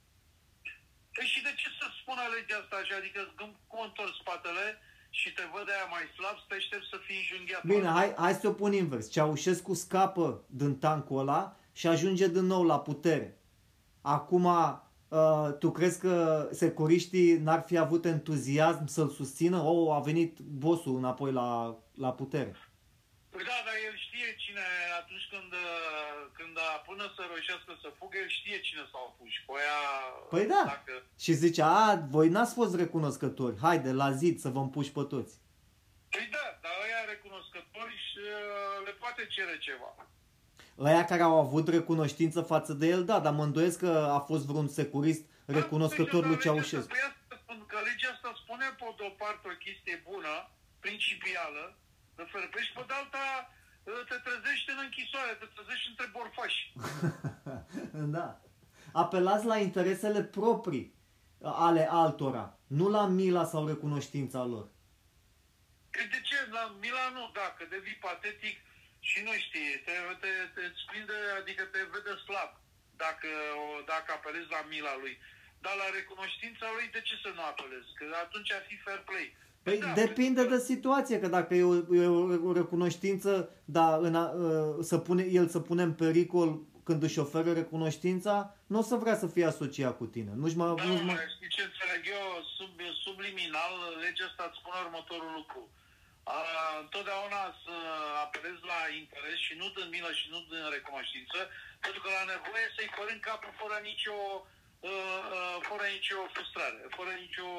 Păi și de ce să spună legea asta așa? Adică când cum întorci spatele și te văd aia mai slab, să te aștept să fii înjunghiat. Bine, hai, hai să o pun invers. Ceaușescu scapă din tancul ăla și ajunge din nou la putere. Acum, uh, tu crezi că securiștii n-ar fi avut entuziasm să-l susțină? Oh, a venit bossul înapoi la, la putere. Păi da, dar el știe cine, atunci când, uh, când a până să reușească să fugă, el știe cine s-au pus. Pe aia, Păi da. Dacă, Și zice, a, voi n-ați fost recunoscători. Haide, la zid să vă împuși pe toți. păi da, dar ăia recunoscători și uh, le poate cere ceva. Ăia care au avut recunoștință față de el, da, dar mă îndoiesc că a fost vreun securist recunoscător Da, lui păi, dar legea Ceaușescu. asta- păi asta spun, că legea asta spune pe de o parte o chestie bună, principială, de fel, păi și pe de alta uh, te trezești în închisoare, te trezești între borfași. da. Apelați la interesele proprii ale altora, nu la mila sau recunoștința lor. Că de ce? La Milano, da, că devii patetic și nu știi, te, te, te îți prinde, adică te vede slab dacă, o- dacă apelezi la mila lui. Dar la recunoștința lui, de ce să nu apelezi? Că atunci ar fi fair play. Păi Da, depinde pentru de situație, că dacă e o, e o recunoștință, da, în a, ă, să pune, el să pune în pericol când își oferă recunoștința, nu o să vrea să fie asociat cu tine. Nu-și mai, Da, nu-și mă, mai... știi ce înțeleg eu? Sub, subliminal, legea asta îți spune următorul lucru. A, întotdeauna să apelezi la interes și nu dând milă și nu dând recunoștință, pentru că la nevoie să-i părând capul fără nicio, uh, uh, fără nicio frustrare, fără nicio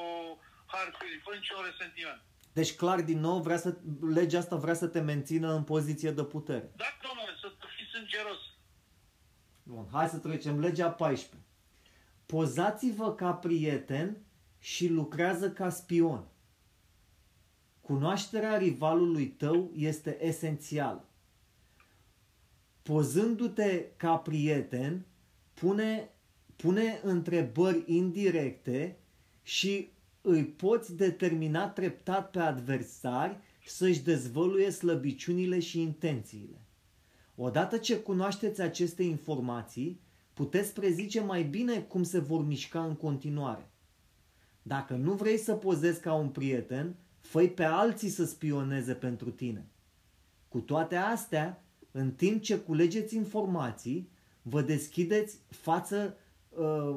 hard feeling, fără niciun resentiment. Deci clar, din nou, vrea să, legea asta vrea să te mențină în poziție de putere. Da, domnule, să fii sângeros. Bun, hai să trecem. Legea 14. Pozați-vă ca prieten și lucrează ca spion. Cunoașterea rivalului tău este esențială. Pozându-te ca prieten, pune, pune întrebări indirecte și îi poți determina treptat pe adversari să-și dezvăluie slăbiciunile și intențiile. Odată ce cunoașteți aceste informații, puteți prezice mai bine cum se vor mișca în continuare. Dacă nu vrei să pozezi ca un prieten, fă pe alții să spioneze pentru tine. Cu toate astea, în timp ce culegeți informații, vă deschideți față uh,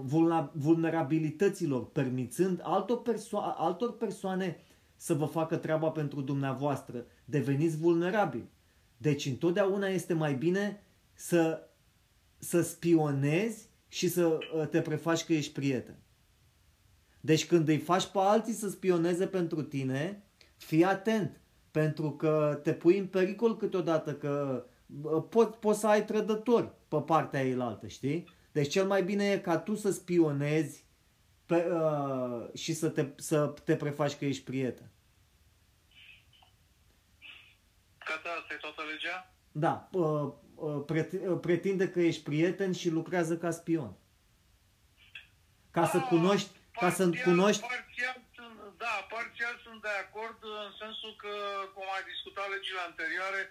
vulnerabilităților, permițând altor, perso- altor persoane să vă facă treaba pentru dumneavoastră. Deveniți vulnerabili. Deci întotdeauna este mai bine să, să spionezi și să uh, te prefaci că ești prieten. Deci când îi faci pe alții să spioneze pentru tine, fii atent, pentru că te pui în pericol câteodată, că uh, poți pot să ai trădători pe partea eilaltă, știi? Deci cel mai bine e ca tu să spionezi pe, uh, și să te, să te prefaci că ești prieten. Gata, asta e toată legea? Da, uh, uh, pretinde că ești prieten și lucrează ca spion. Ca să ah, cunoști, parțial, ca să cunoști... Parțial, da, parțial sunt de acord în sensul că, cum ai discutat legile anterioare,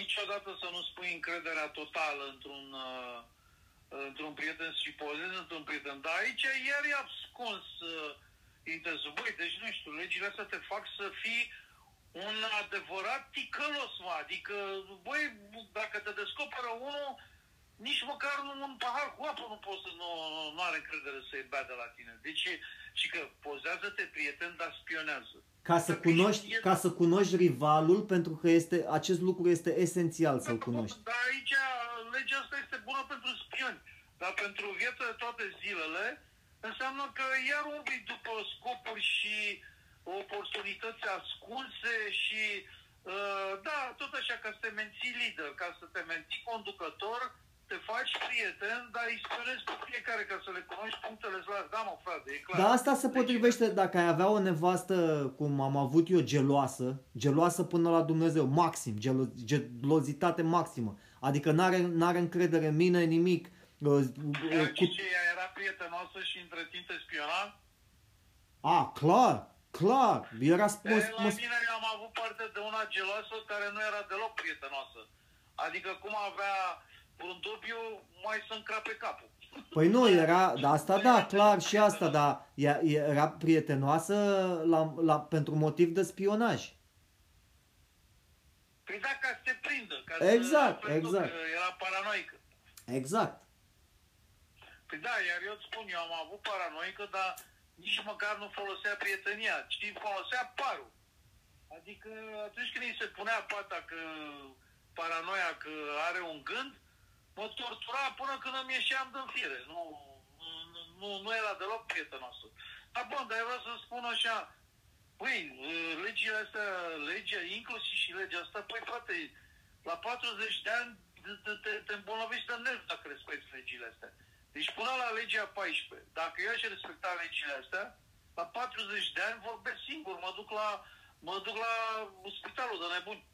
niciodată să nu spui încrederea totală într-un uh, într-un prieten și pozezi într-un prieten. Dar aici iar e abscons uh, interesul. Băi, deci nu știu, legile astea te fac să fii un adevărat ticălos, mă. Adică, băi, dacă te descoperă unul, nici măcar un pahar cu apă nu poți să nu, nu are încredere să-i bea de la tine. Deci, și că pozează-te prieten, dar spionează. Ca să, cunoști, ca să cunoști rivalul, pentru că este, acest lucru este esențial să-l cunoști. Dar aici legea asta este bună pentru spioni, dar pentru viața de toate zilele înseamnă că iar umbli după scopuri și oportunități ascunse și uh, da, tot așa, ca să te menții lider, ca să te menții conducător, te faci prieten, dar îi spionezi pe fiecare ca să le cunoști punctele slabe. Da, mă, frate, e clar. Da, asta se deci, potrivește dacă ai avea o nevastă, cum am avut eu, geloasă, geloasă până la Dumnezeu, maxim, gelo- gelozitate maximă. Adică n-are, n-are încredere în mine, nimic. Uh, cu... ce, ea era prietenoasă și între timp te spiona? A, clar, clar. Era spus... La mine am avut parte de una geloasă care nu era deloc prietenoasă. Adică cum avea un dubiu, mai să încrape capul. Păi nu, era, da, asta da, clar și asta, dar era prietenoasă la, la, pentru motiv de spionaj. Păi da, ca să te prindă. Ca exact, să exact. Era paranoică. Exact. Păi da, iar eu îți spun, eu am avut paranoică, dar nici măcar nu folosea prietenia, ci folosea parul. Adică atunci când îi se punea pata că paranoia că are un gând, mă tortura până când îmi ieșeam din fire. Nu, nu, nu era deloc prietenoasă. Dar bun, dar eu vreau să spun așa, Păi, legile astea, legea, inclusiv și legea asta, păi frate, la 40 de ani te, te, te îmbolnăvești de nervi dacă respecti legile astea. Deci până la legea 14, dacă eu aș respecta legile astea, la 40 de ani vorbesc singur, mă duc la, mă duc la spitalul de nebuni.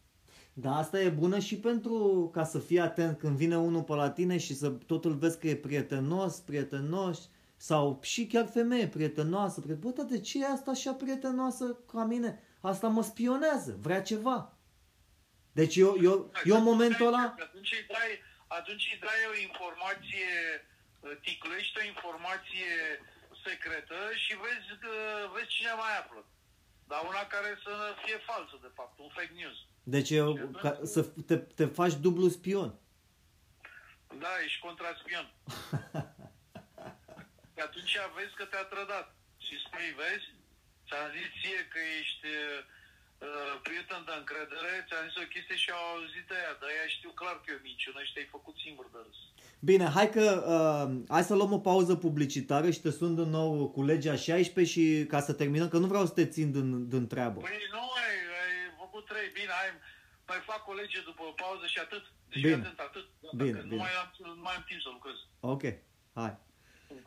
Da, asta e bună și pentru ca să fii atent când vine unul pe la tine și să tot îl vezi că e prietenos, prietenos, sau și chiar femeie prietenoasă. Bă, dar de ce e asta așa prietenoasă ca mine? Asta mă spionează, vrea ceva. Deci eu, eu, eu în momentul ăla... Atunci îi dai, atunci îi dai o informație, uh, ticlești o informație secretă și vezi, uh, vezi cine mai află. Dar una care să fie falsă, de fapt, un fake news. Deci eu, ca, să te, te faci dublu spion. Da, ești contraspion. atunci vezi că te-a trădat. Și spui, vezi, ți-am zis ție că ești uh, prieten de încredere, ți-am zis o chestie și au auzit aia, dar ea știu clar că e o minciună și te-ai făcut singur de râs. Bine, hai că uh, hai să luăm o pauză publicitară și te sun din nou cu legea 16 și ca să terminăm, că nu vreau să te țin din, din treabă. Păi nu, ai, ai făcut trei, bine, hai, mai fac o lege după o pauză și atât. Deci Bine. atent, atât. Bine, nu bine. mai am, nu mai am timp să lucrez. Ok, hai.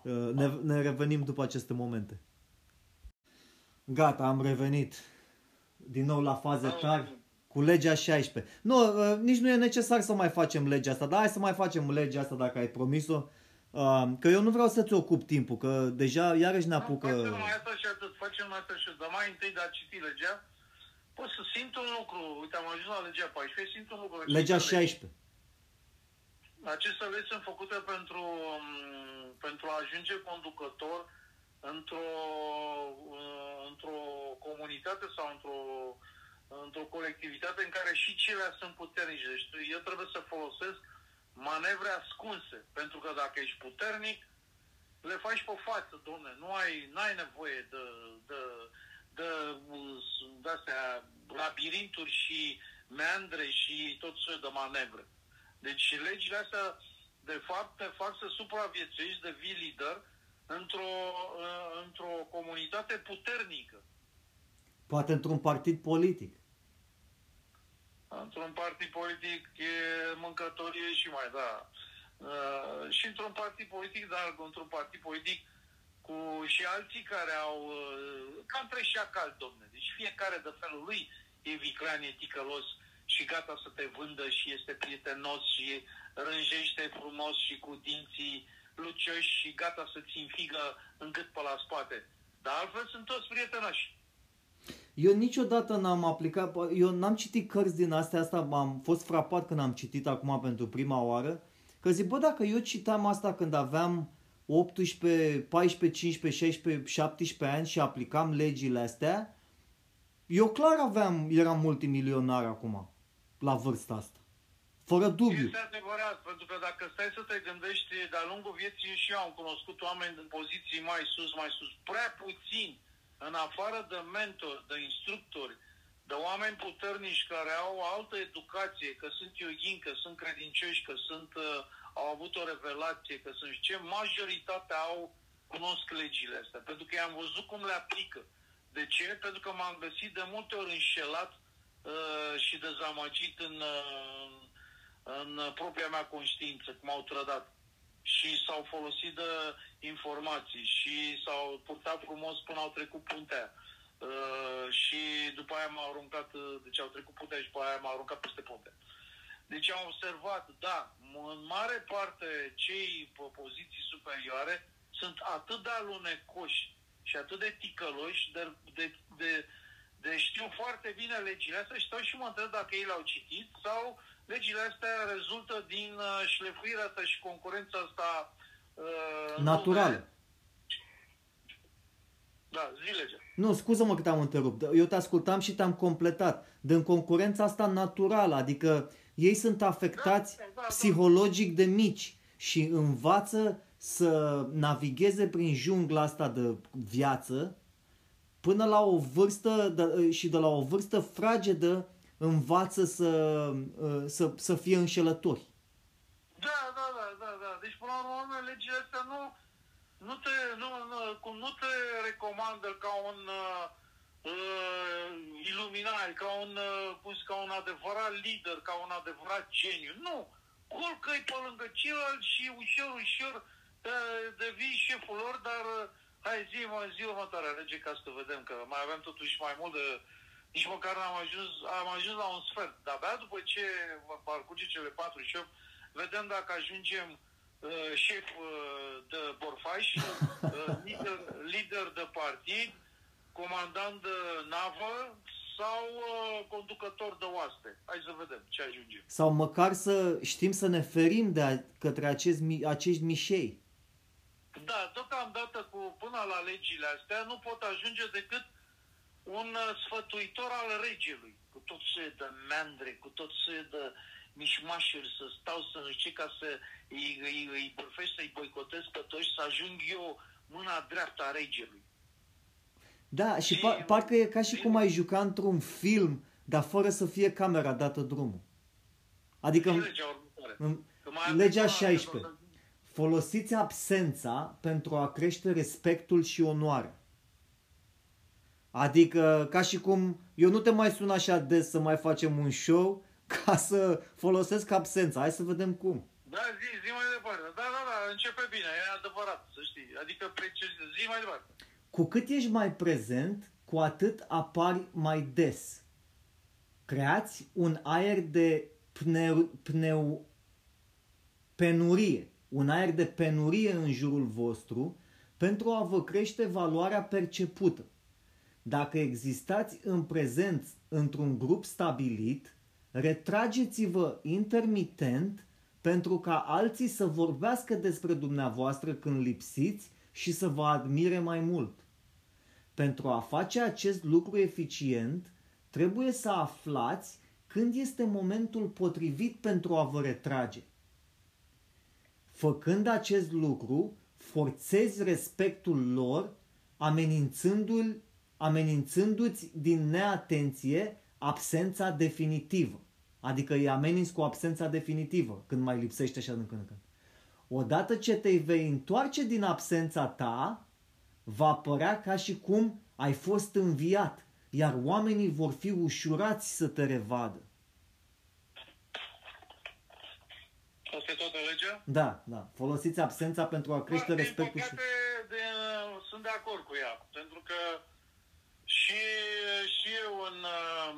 Uh, Ne, ne revenim după aceste momente. Gata, am revenit din nou la faze tari cu legea 16. Nu, uh, nici nu e necesar să mai facem legea asta, dar hai să mai facem legea asta dacă ai promis-o. Uh, Că eu nu vreau să-ți ocup timpul, că deja iarăși ne apucă... Nu, facem mai asta și atât, facem mai asta și atât. Dar mai întâi de a citi legea, pot să simt un lucru. Uite, am ajuns la legea 14, simt un lucru. Legea Aceste legi- 16. Aceste legi sunt făcute pentru, m, pentru a ajunge conducător într-o, uh, într-o comunitate sau într-o, într-o colectivitate în care și cele sunt puternice. Deci tu- eu trebuie să folosesc manevre ascunse. Pentru că dacă ești puternic, le faci pe față, domne. Nu ai, n-ai nevoie de, de, de, de astea labirinturi și meandre și tot soiul de manevre. Deci legile astea, de fapt, te fac să supraviețuiești, devii lider într-o, uh, într-o comunitate puternică. Poate într-un partid politic. Într-un partid politic e mâncătorie și mai, da. Uh, și într-un partid politic, dar într-un partid politic cu și alții care au, uh, ca între șacal, domne. Deci fiecare de felul lui e viclean, e ticălos și gata să te vândă și este prietenos și rânjește frumos și cu dinții lucioși și gata să-ți înfigă în gât pe la spate. Dar altfel sunt toți prietenoși. Eu niciodată n-am aplicat, eu n-am citit cărți din astea, asta am fost frapat când am citit acum pentru prima oară, că zic, bă, dacă eu citam asta când aveam 18, 14, 15, 16, 17 ani și aplicam legile astea, eu clar aveam, eram multimilionar acum, la vârsta asta. Fără dubiu. Este adevărat, pentru că dacă stai să te gândești, de-a lungul vieții și eu am cunoscut oameni în poziții mai sus, mai sus, prea puțini, în afară de mentori, de instructori, de oameni puternici care au o altă educație, că sunt yoghin, că sunt credincioși, că sunt, uh, au avut o revelație, că sunt ce, majoritatea au, cunosc legile astea, pentru că i-am văzut cum le aplică. De ce? Pentru că m-am găsit de multe ori înșelat uh, și dezamăgit în, uh, în propria mea conștiință, cum au trădat. Și s-au folosit de informații și s-au purtat frumos până au trecut puntea. Uh, și după aia m-au aruncat, uh, deci au trecut puntea și după aia m-au aruncat peste punte. Deci am observat, da, în mare parte cei pe poziții superioare sunt atât de alunecoși și atât de ticăloși de, de, de, de știu foarte bine legile astea și stau și mă întreb dacă ei le-au citit sau legile astea rezultă din uh, șlefuirea asta și concurența asta uh, în Naturală. lume. Da, zi legea. Nu, scuză-mă că te-am întrerupt. Eu te ascultam și te-am completat. Din concurența asta naturală, adică ei sunt afectați Da, da, da. psihologic de mici și învață să navigheze prin jungla asta de viață până la o vârstă de, și de la o vârstă fragedă învață să, să, să fie înșelători. Da, da, da, da, da. Deci, până la urmă, legile astea nu, nu te, nu, nu, cum nu te recomandă ca un uh, uh, iluminat, ca un, uh, cum zic, ca un adevărat lider, ca un adevărat geniu. Nu! Culcă-i pe lângă ceilalți și ușor, ușor uh, devii șeful lor, dar uh, hai zi, mă, zi următoarea lege ca să vedem, că mai avem totuși mai mult de... Nici măcar n-am ajuns, am ajuns la un sfert. Dar abia după ce parcurge cele 48, vedem dacă ajungem uh, șef uh, de borfaș, uh, lider, lider de partid, comandant de navă sau uh, conducător de oaste. Hai să vedem ce ajungem. Sau măcar să știm să ne ferim de a, către acest, mi- acești mișei. Da, deocamdată cu, până la legile astea nu pot ajunge decât un uh, sfătuitor al regelui, cu tot soiul de meandre, cu tot soiul de mișmașuri, să stau să știi ca să îi, îi, îi bârfești, să-i boicotez pe toți, să ajung eu mâna dreaptă a regelui. Da, și pa- parcă e ca și cum ai juca într-un film, dar fără să fie camera dată drumul. Adică în, legea următoare. în Că mai am legea ceva, 16. că- Folosiți absența pentru a crește respectul și onoarea. Adică, ca și cum eu nu te mai sun așa des să mai facem un show ca să folosesc absența. Hai să vedem cum. Da, zi, zi mai departe. Da, da, da, începe bine, e adevărat, să știi. Adică precis, zi mai departe. Cu cât ești mai prezent, cu atât apari mai des. Creați un aer de pneu, pneu, penurie, un aer de penurie în jurul vostru pentru a vă crește valoarea percepută. Dacă existați în prezent într-un grup stabilit, retrageți-vă intermitent pentru ca alții să vorbească despre dumneavoastră când lipsiți și să vă admire mai mult. Pentru a face acest lucru eficient, trebuie să aflați când este momentul potrivit pentru a vă retrage. Făcând acest lucru, forțezi respectul lor, amenințându-l, amenințându-ți din neatenție absența definitivă. Adică îi ameninți cu absența definitivă când mai lipsește așa din când în când. Odată ce te vei întoarce din absența ta, va părea ca și cum ai fost înviat, iar oamenii vor fi ușurați să te revadă. Asta e toată legea? Da, da. Folosiți absența pentru a crește Da, respectul din și... păcate, de, sunt de acord cu ea, pentru că și, și eu în uh,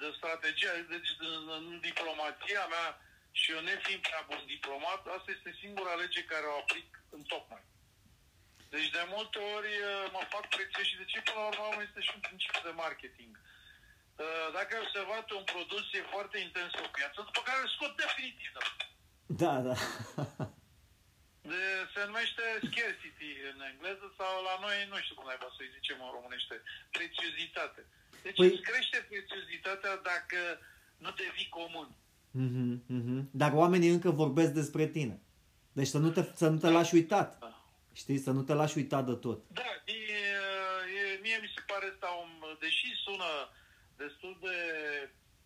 de strategia, deci în, în diplomația mea și eu nefiind prea bun diplomat, asta este singura lege care o aplic în tocmai. Deci de multe ori uh, mă fac prețioși și de ce până la urmă este și un principiu de marketing. Uh, Dacă ai observat un produs e foarte intens pe piață, după care îl scot definitiv. de pe Da, da. de, se numește scarcity în engleză sau la noi, nu știu cum naiba să-i zicem în românește, prețiozitate. Deci Păi- păi... îți crește prețiozitatea dacă nu devii comun. Mhm, mhm. Dar oamenii încă vorbesc despre tine. Deci să nu te, să nu te lași uitat. Da. Știi? Să nu te lași uitat de tot. Da, e, e, mie mi se pare asta un, deși sună destul de,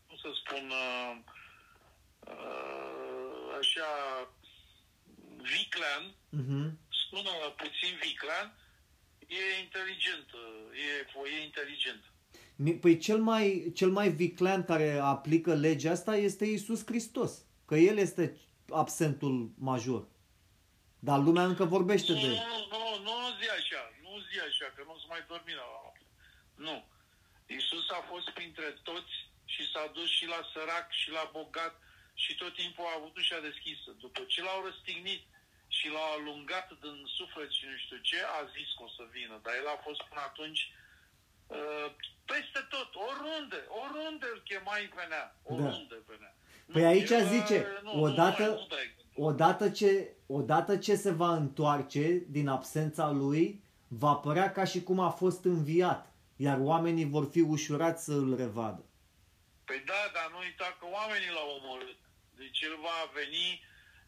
cum să spun, uh, uh, așa, viclean, Mhm. sună puțin viclean, e inteligent, e, e inteligent. Mi- Păi cel mai, cel mai viclean care aplică legea asta este Isus Hristos. Că El este absentul major. Dar lumea încă vorbește Nu, de el. nu, nu, nu zi așa, nu zi așa, că nu o să mai dormi la noapte. Nu. Iisus a fost printre toți și s-a dus și la sărac și la bogat și tot timpul a avut ușa deschisă. După ce l-au răstignit și l-au alungat din suflet și nu știu ce, a zis că o să vină. Dar el a fost până atunci uh, peste tot, oriunde, oriunde îl chemai venea, oriunde venea. Păi Nu, aici eu, zice, nu, odată, nu, nu, nu dai exemplu. odată, ce, odată ce se va întoarce din absența lui, va părea ca și cum a fost înviat, iar oamenii vor fi ușurați să îl revadă. Păi da, dar nu uita că oamenii l-au omorât. Deci el va veni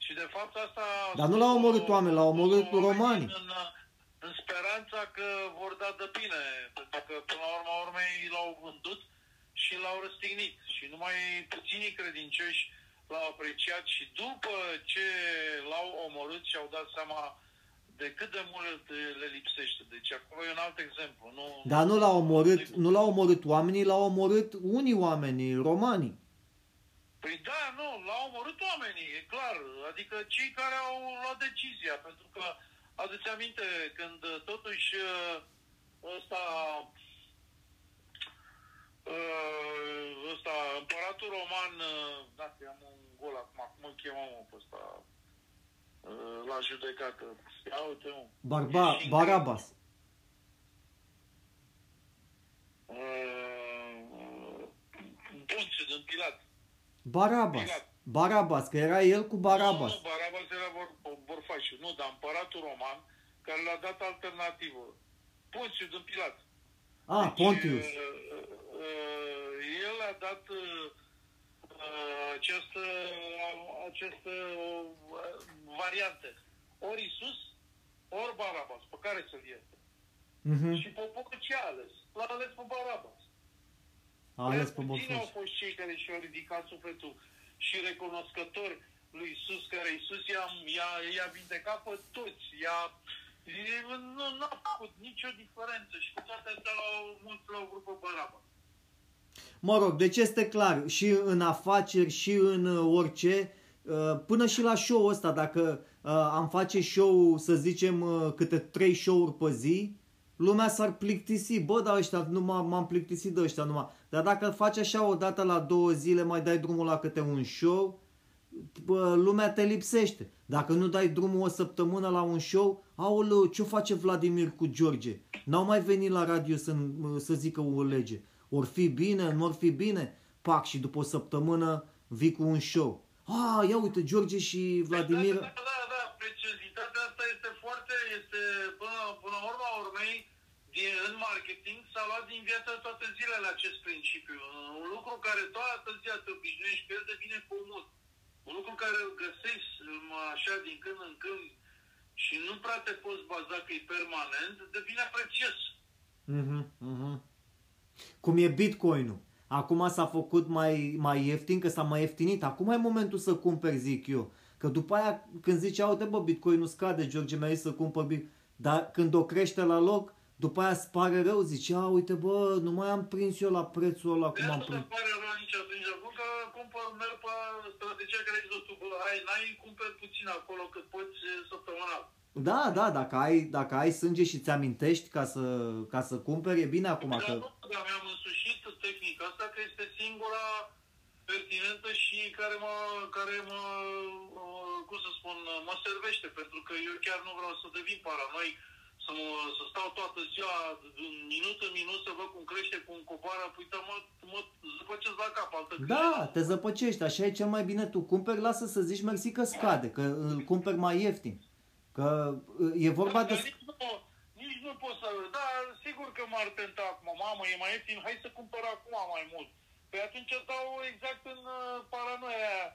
și de fapt asta... Dar nu l-au omorât oameni, l-au omorât romanii. În, în speranța că vor da de bine, pentru că până la urma urmei l-au vândut și l-au răstignit. Și numai puținii credincioși l-au apreciat și după ce l-au omorât și au dat seama de cât de mult le lipsește. Deci acolo e un alt exemplu. Nu, Dar nu l-au omorât, nu l-au omorât oamenii, l-au omorât unii oameni, romanii. Păi da, nu, l-au omorât oamenii, e clar. Adică cei care au luat decizia, pentru că aduți aminte când uh, totuși uh, ăsta uh, ăsta, împăratul roman, uh, da, că am un gol acum, cum îl chemăm mă, pe ăsta uh, la judecată. Ia uite, mă. Barba, E și- Barabas. Uh, Ponțiu din Pilat. Barabas. Pilat. Barabas, că era el cu Barabas. Nu, nu, Barabas era vor, vorfașul. Nu, dar împăratul roman, care le-a dat alternativă. Ponțiu din Pilat. Ah, Pontius. uh, uh, el a dat uh, această, această uh, variantă. Ori Isus, ori Barabas, pe care să-l ierte. Mhm. Și poporul ce a ales? L-a ales pe Barabas. A ales pe Cine au Bosfoș. fost cei care și-au ridicat sufletul și recunoscători lui Isus, care Isus i-a, i-a, i-a vindecat pe toți, i-a, i- nu nu a făcut nicio diferență și cu toate astea l-au mulți l-au vrut pe Barabas. Mă rog, deci este clar, și în afaceri, și în uh, orice, uh, până și la show ăsta, dacă uh, am face show, să zicem, uh, câte trei show-uri pe zi, lumea s-ar plictisi. Bă, dar ăștia, nu m- m-am plictisit de ăștia numai. Dar dacă îl faci așa o dată la două zile, mai dai drumul la câte un show, bă, lumea te lipsește. Dacă nu dai drumul o săptămână la un show, aoleu, ce face Vladimir cu George? N-au mai venit la radio să, să zică o lege. Or fi bine, nu or fi bine? Pac, și după o săptămână vii cu un show. Ah, ia uite, George și Vladimir... Da, da, da, da, precizitatea asta este foarte, este, până, până la urma urmei, din, în marketing s-a luat din viața toate zilele acest principiu. Un lucru care toată ziua te obișnuiești cu el devine comun. Un lucru care îl găsești mă, așa din când în când și nu prea te poți baza că e permanent, devine prețios. Mhm, mhm. Cum e Bitcoin-ul. Acum s-a făcut mai, mai ieftin, că s-a mai ieftinit. Acum e momentul să cumperi, zic eu. Că după aia, când zice, uite bă, Bitcoin-ul scade, George mi-a zis să cumpăr Bitcoin. Dar când o crește la loc, după aia îți pare rău, zice, a, uite bă, nu mai am prins eu la prețul ăla cum De am nu prins. te pare rău nici atunci, acum că cumpăr, merg pe strategia care ai zis tu, bă, ai, n-ai, cumperi puțin acolo cât poți săptămânal. Da, da, dacă ai, dacă ai sânge și ți amintești ca să, ca să cumperi, e bine acum Dar că... nu, dar mi-am însușit tehnica asta că este singura pertinentă și care mă, care mă, uh, cum să spun, mă servește, pentru că eu chiar nu vreau să devin paranoic, să, mă, să stau toată ziua, din minut în minut, să văd cum crește, cum coboară, păi da, mă, mă zăpăcesc la cap, altă Da, cale. te zăpăcești, așa e cel mai bine tu. Cumperi, lasă să zici mersi că scade, că îl cumperi mai ieftin. Că uh, e vorba Dar de... nici nu, nici nu pot să... Da, sigur că m-ar tenta acum. Mamă, e mai ieftin, hai să cumpăr acum mai mult. Păi atunci dau exact în uh, paranoia aia.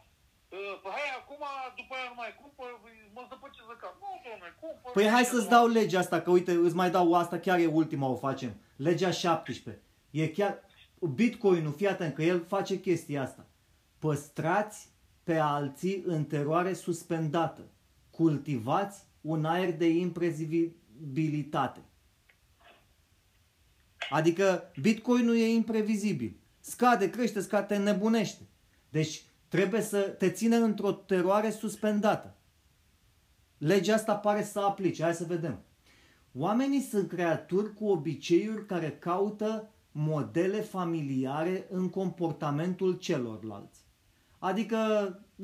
Uh, păi hai acum, după aia nu mai cumpăr, mă zăpăcesc de cap. Nu, domne, cumpăr. Păi hai ce să-ți nu- dau legea asta, că uite, îți mai dau asta, chiar e ultima, o facem. Legea 17. E chiar... Bitcoin-ul, fii atent, că el face chestia asta. Păstrați pe alții în teroare suspendată. Cultivați un aer de imprevizibilitate. Adică Bitcoinul e imprevizibil. Scade, crește, scade, te nebunește. Deci trebuie să te ține într-o teroare suspendată. Legea asta pare să aplice. Hai să vedem. Oamenii sunt creaturi cu obiceiuri care caută modele familiare în comportamentul celorlalți. Adică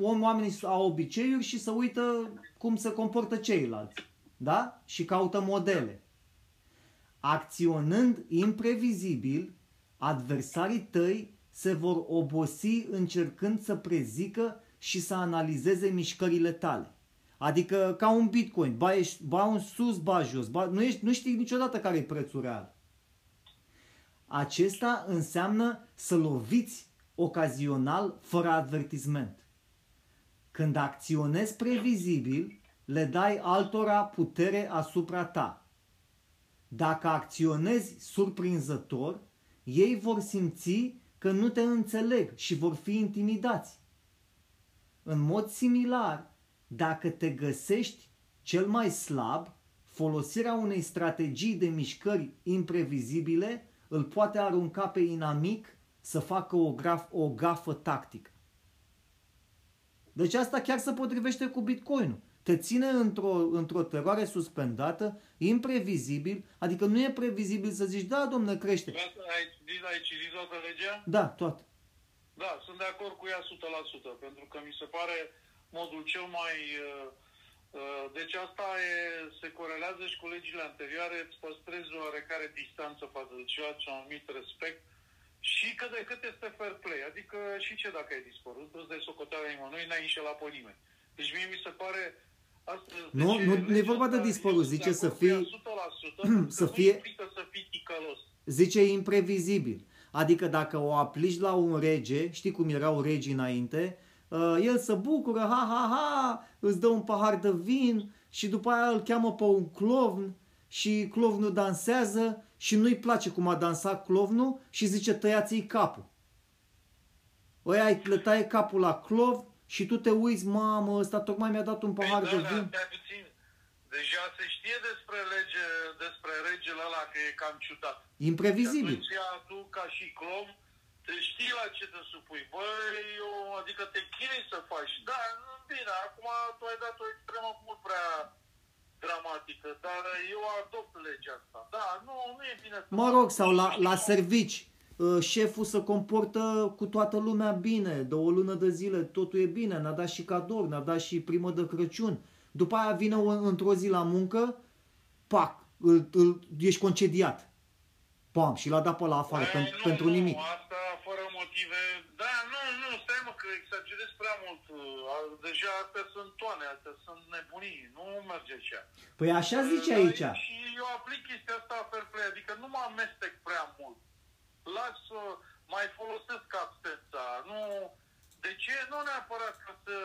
om- oamenii au obiceiuri și să uită cum se comportă ceilalți. Da? Și caută modele. Acționând imprevizibil, adversarii tăi se vor obosi încercând să prezică și să analizeze mișcările tale. Adică ca un bitcoin, ba, ești, ba un sus, ba jos, ba, nu, ești, nu știi niciodată care e prețul real. Acesta înseamnă să loviți ocazional fără avertisment. Când acționezi previzibil, le dai altora putere asupra ta. Dacă acționezi surprinzător, ei vor simți că nu te înțeleg și vor fi intimidați. În mod similar, dacă te găsești cel mai slab, folosirea unei strategii de mișcări imprevizibile îl poate arunca pe inamic să facă o, graf, o gafă tactică. Deci asta chiar se potrivește cu Bitcoinul. Te ține într-o, într-o teroare suspendată, imprevizibil, adică nu e previzibil să zici, da, domne, crește. Ai, citit- ai citit toată legea? Da, toate. Da, sunt de acord cu ea 100%, pentru că mi se pare modul cel mai... uh, uh, Deci asta e, se corelează și cu legile anterioare, îți păstrezi oarecare distanță față de ceea ce am numit respect și cât de cât este fair play. Adică și ce dacă ai dispărut, îți dai socoteala nimănui, n-ai înșelat pe nimeni. Deci mie mi se pare... Asta, Nu, deci, nu- nu e legea vorba de asta, dispărut, eu sunt zice de să acord cu ea fii- 100%, pentru să că fie- Nu implică să fii ticălos. Zice imprevizibil. Adică dacă o aplici la un rege, știi cum erau regii înainte, uh, el se bucură, ha, ha, ha, îți dă un pahar de vin și după aia îl cheamă pe un clovn și clovnul dansează și nu-i place cum a dansat clovnul și zice tăiați-i capul. Ăia le taie capul la clovn și tu te uiți, mamă, ăsta tocmai mi-a dat un pahar Păi, de da, vin. Da, puțin. Deja se știe despre, lege, despre regele ăla că e cam ciudat. Imprevizibil. Și atunci tu, ca și clon, te știi la ce te supui. Băi, eu, adică te chinui să faci. Da, nu, bine, acum tu ai dat o extremă mult prea dramatică, dar eu adopt legea asta. Da, nu, nu e bine să... Mă rog, sau la, la servici, uh, șeful se comportă cu toată lumea bine, de o lună de zile totul e bine, ne-a dat și cadouri, ne-a dat și primă de Crăciun. După aia vine o, într-o zi la muncă, pac, îl, îl, ești concediat. Pam, și l-a dat pe la afară, Băi, pentru, nu, pentru nu, nimic. Asta fără motive. Da, nu, nu, stai mă că exagerez prea mult. Deja astea sunt toane, astea sunt nebunii. Nu merge așa. Păi așa zice Da, aici. Și eu aplic chestia asta fair play, adică nu mă amestec prea mult. Las să mai folosesc absența. Nu, de ce? Nu neapărat ca să,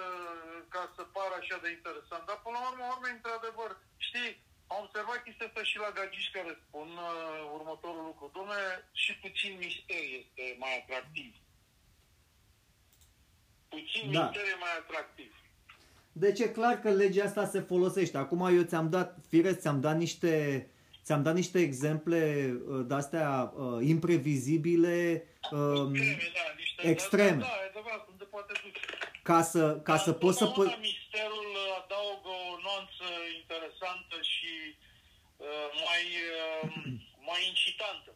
ca să pară așa de interesant, dar până la urmă, urmă într-adevăr, știi, am observat chestia asta și la gagici care spun uh, următorul lucru. Dom'le, și puțin mister este mai atractiv. Puțin Da. mister e mai atractiv. Deci e clar că legea asta se folosește. Acum eu ți-am dat, firesc, ți-am dat niște, ți-am dat niște exemple uh, de-astea uh, imprevizibile um, Extreme, da, niște extreme. Da, e adevărat, unde poate duce. ca să, ca să Dar poți să... întotdeauna Pă- misterul adaugă o nuanță interesantă și uh, mai, uh, mai incitantă.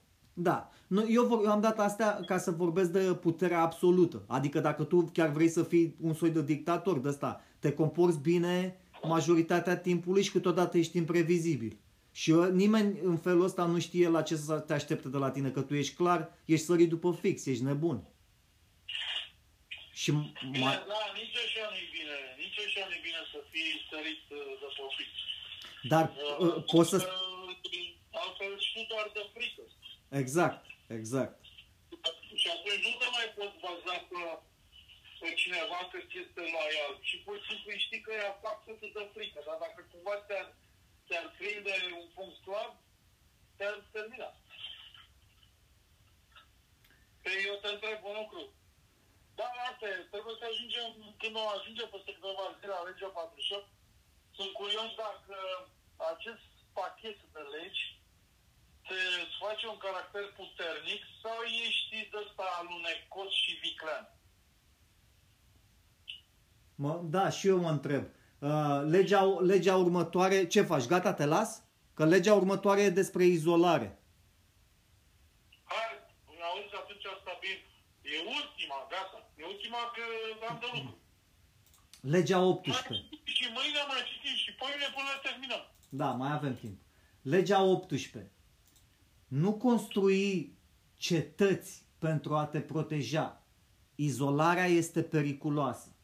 Da. Nu, eu, vor, eu am dat astea ca să vorbesc de puterea absolută. Adică dacă tu chiar vrei să fii un soi de dictator de ăsta, te comporți bine majoritatea timpului și câteodată ești imprevizibil. Și eu, nimeni în felul ăsta nu știe la ce să te aștepte de la tine, că tu ești clar, ești sărit după fix, ești nebun. Și Bine, mai, da, nici așa nu-i bine. Nici așa nu-i bine să fii sărit uh, de profit. dar uh, poți să... Altfel știi doar de frică. Exact, exact. Și atunci nu te mai poți baza pe, pe cineva că ți este loial. Și pur și simplu știi că ea fac totul de frică. Dar dacă cumva te-ar, te-ar prinde un punct slab, te-ar termina. Pe eu te întreb un lucru. Da, asta e. Trebuie să ajungem, când o ajungem peste câteva zile la legea 48, sunt curios dacă acest pachet de legi te face un caracter puternic sau ești de ăsta alunecos și viclean? Mă, da, și eu mă întreb. Uh, legea, legea următoare, ce faci? Gata, te las? Că legea următoare e despre izolare. Hai, auzi, atunci asta bine. E ultima, gata. E ultima că am de lucru. Legea Mai 18. citim și mâine mai citim și poimine până terminăm. Da, mai avem timp. Legea 18. Nu construi cetăți pentru a te proteja. Izolarea este periculoasă.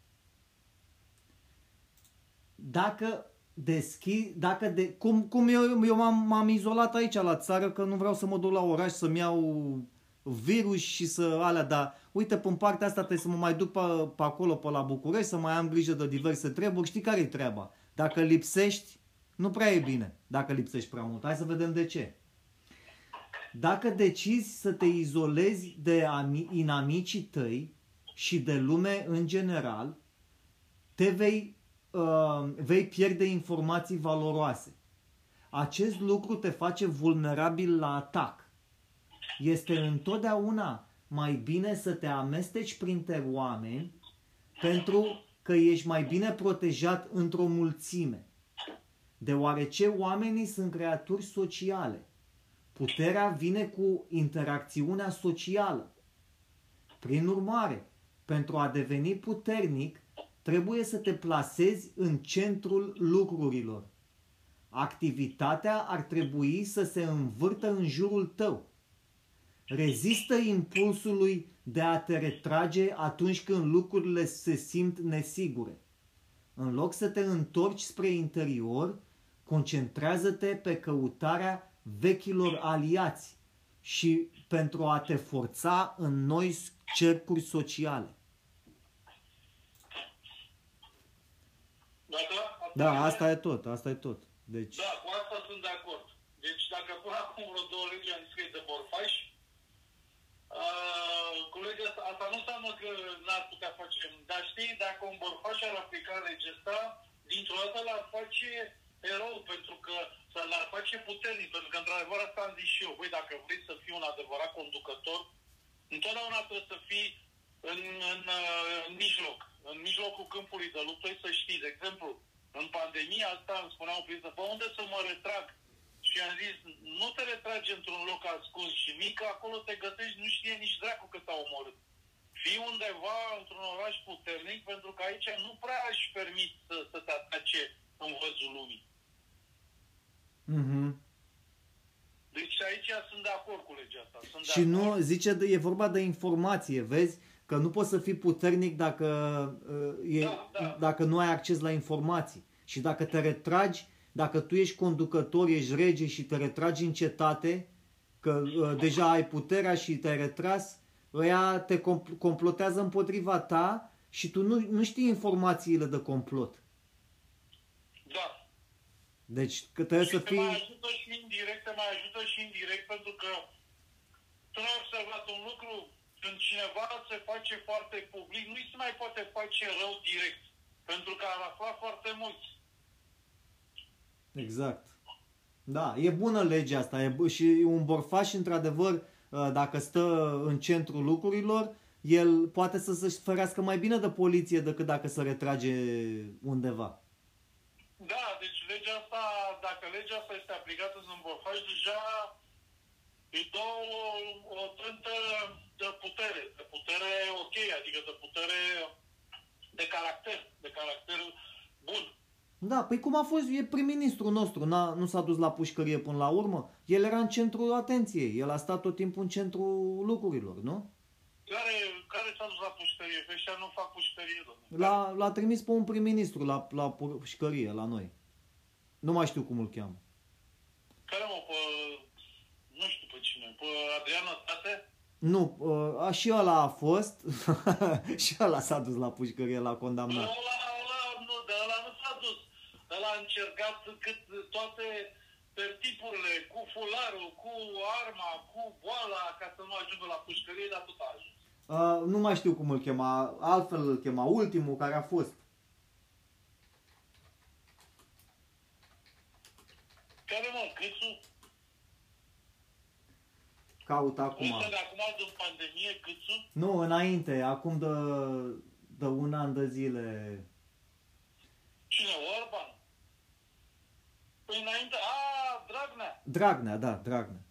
Dacă deschi, dacă de, cum, cum eu, eu m-am, m-am izolat aici la țară că nu vreau să mă duc la oraș să-mi iau virus și să alea, dar uite, pe partea asta trebuie să mă mai duc pe, pe acolo, pe la București, să mai am grijă de diverse treburi. Știi care e treaba? Dacă lipsești, nu prea e bine dacă lipsești prea mult. Hai să vedem de ce. Dacă decizi să te izolezi de ami- inamicii tăi și de lume în general, te vei, uh, vei pierde informații valoroase. Acest lucru te face vulnerabil la atac. Este întotdeauna mai bine să te amesteci printre oameni pentru că ești mai bine protejat într-o mulțime. Deoarece oamenii sunt creaturi sociale. Puterea vine cu interacțiunea socială. Prin urmare, pentru a deveni puternic, trebuie să te plasezi în centrul lucrurilor. Activitatea ar trebui să se învârtă în jurul tău. Rezistă impulsului de a te retrage atunci când lucrurile se simt nesigure. În loc să te întorci spre interior, concentrează-te pe căutarea vechilor aliați și pentru a te forța în noi cercuri sociale. Da, da? Da, asta e tot, asta e tot. Deci, Da, cu asta sunt de acord. Deci dacă până acum vreo două legi am zis că e de borfaș, uh, colegii asta, asta nu înseamnă că n-ar putea face, dar știi, dacă un borfaș ar aplica legea asta, dintr-o dată l-ar face erou, pentru că să l-ar face puternic, pentru că într-adevăr asta am zis și eu. Băi, dacă vrei să fii un adevărat conducător, întotdeauna trebuie să fii în, în, uh, în mijloc, în mijlocul câmpului de luptă, să știi, de exemplu, în pandemia asta îmi spunea un prieten, pe unde să mă retrag? Și am zis, nu te retragi într-un loc ascuns și mic, că acolo te gătești, nu știe nici dracu cât au omorât. Fii undeva într-un oraș puternic, pentru că aici nu prea aș permit să, să te atace în văzul lumii. mhm. Deci aici sunt de acord cu legea asta. Sunt de Și acord. nu, zice, de- e vorba de informație, vezi? Că nu poți să fii puternic dacă, uh, e, Da, da. dacă nu ai acces la informații. Și dacă te retragi, dacă tu ești conducător, ești rege și te retragi în cetate, că uh, deja ai puterea și te-ai retras, ăia te compl- complotează împotriva ta și tu nu, nu știi informațiile de complot. Da. Deci că trebuie Și să te mai fii... ajută și indirect, te mai ajută și indirect, pentru că tu n-ai observat un lucru, când cineva se face foarte public, nu se mai poate face rău direct, pentru că ar afla foarte mulți. Exact. Da, e bună legea asta e, bu- și un borfaș, într-adevăr, uh, dacă stă în centrul lucrurilor, el poate să se ferească mai bine de poliție decât dacă se retrage undeva. Da, deci legea asta, dacă legea asta este aplicată în borfaș, deja îi dă o, o trântă de putere, de putere ok, adică de putere de caracter, de caracter bun. Da, păi cum a fost, e prim-ministrul nostru, n-a, nu s-a dus la pușcărie până la urmă. El era în centrul atenției, el a stat tot timpul în centrul lucrurilor, nu? Care, care s-a dus la pușcărie? Că ăștia nu fac pușcărie, domnule. L-a, l-a trimis pe un prim-ministru la, la pușcărie, la noi. Nu mai știu cum îl cheamă. Care mă, pe, nu știu pe cine, pe Adrian Năstate? Nu, uh, a, și ăla a fost, și ăla s-a dus la pușcărie, l-a condamnat. Ăla, ăla, nu, de ăla nu s-a dus. Ăla a încercat cât toate tertipurile, cu fularul, cu arma, cu boala, ca să nu ajungă la pușcărie, dar tot a ajuns. Uh, nu mai știu cum îl chema, altfel îl chema, ultimul care a fost. Care mă, Câțu? Caut acum. Uite, de acum, din pandemie, Câțu? Nu, înainte, acum de, de un an de zile. Cine, Orban? Păi înainte, a, Dragnea. Dragnea, da, Dragnea.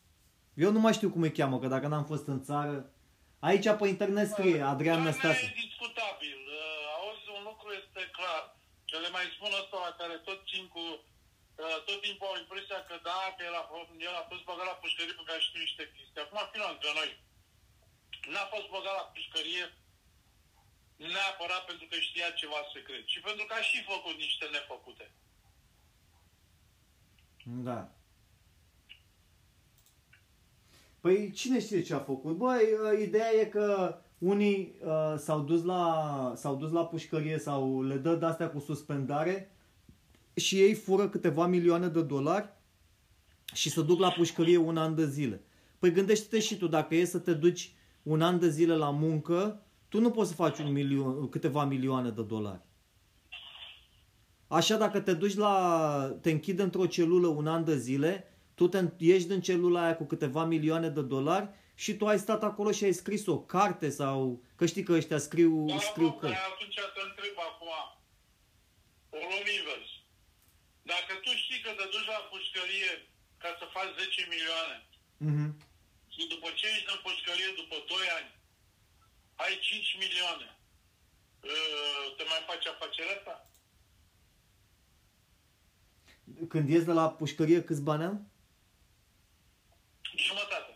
Eu nu mai știu cum îi cheamă, că dacă n-am fost în țară... Aici pe internet scrie Adrian Dragnea Năstase. e discutabil. Uh, Auzi, un lucru este clar. Ce le mai spun ăsta la care tot țin cu... uh, Tot timpul au impresia că da, că el a, fost, el a fost băgat la pușcărie pentru că a știut niște chestii. Acum, final, între noi. N-a fost băgat la pușcărie neapărat pentru că știa ceva secret, ci pentru că a și făcut niște nefăcute. Da. Păi cine știe ce a făcut? Băi, uh, ideea e că unii uh, s-au, dus la, s-au dus la pușcărie sau le dă de-astea cu suspendare și ei fură câteva milioane de dolari și se duc la pușcărie un an de zile. Păi gândește-te și tu, dacă e să te duci un an de zile la muncă, tu nu poți să faci un milion, câteva milioane de dolari. Așa dacă te duci la... te închide într-o celulă un an de zile, tu te ieși din celula aia cu câteva milioane de dolari și tu ai stat acolo și ai scris o carte sau... Că știi că ăștia scriu, Da, scriu bă, cărți. dar atunci te întreb acum, o luăm invers. Dacă tu știi că te duci la pușcărie ca să faci 10 milioane Mhm. și după ce ești în pușcărie, după 2 ani, ai 5 milioane, uh, te mai faci afacerea asta? Când ies de la pușcărie, câți bani am? Jumătate.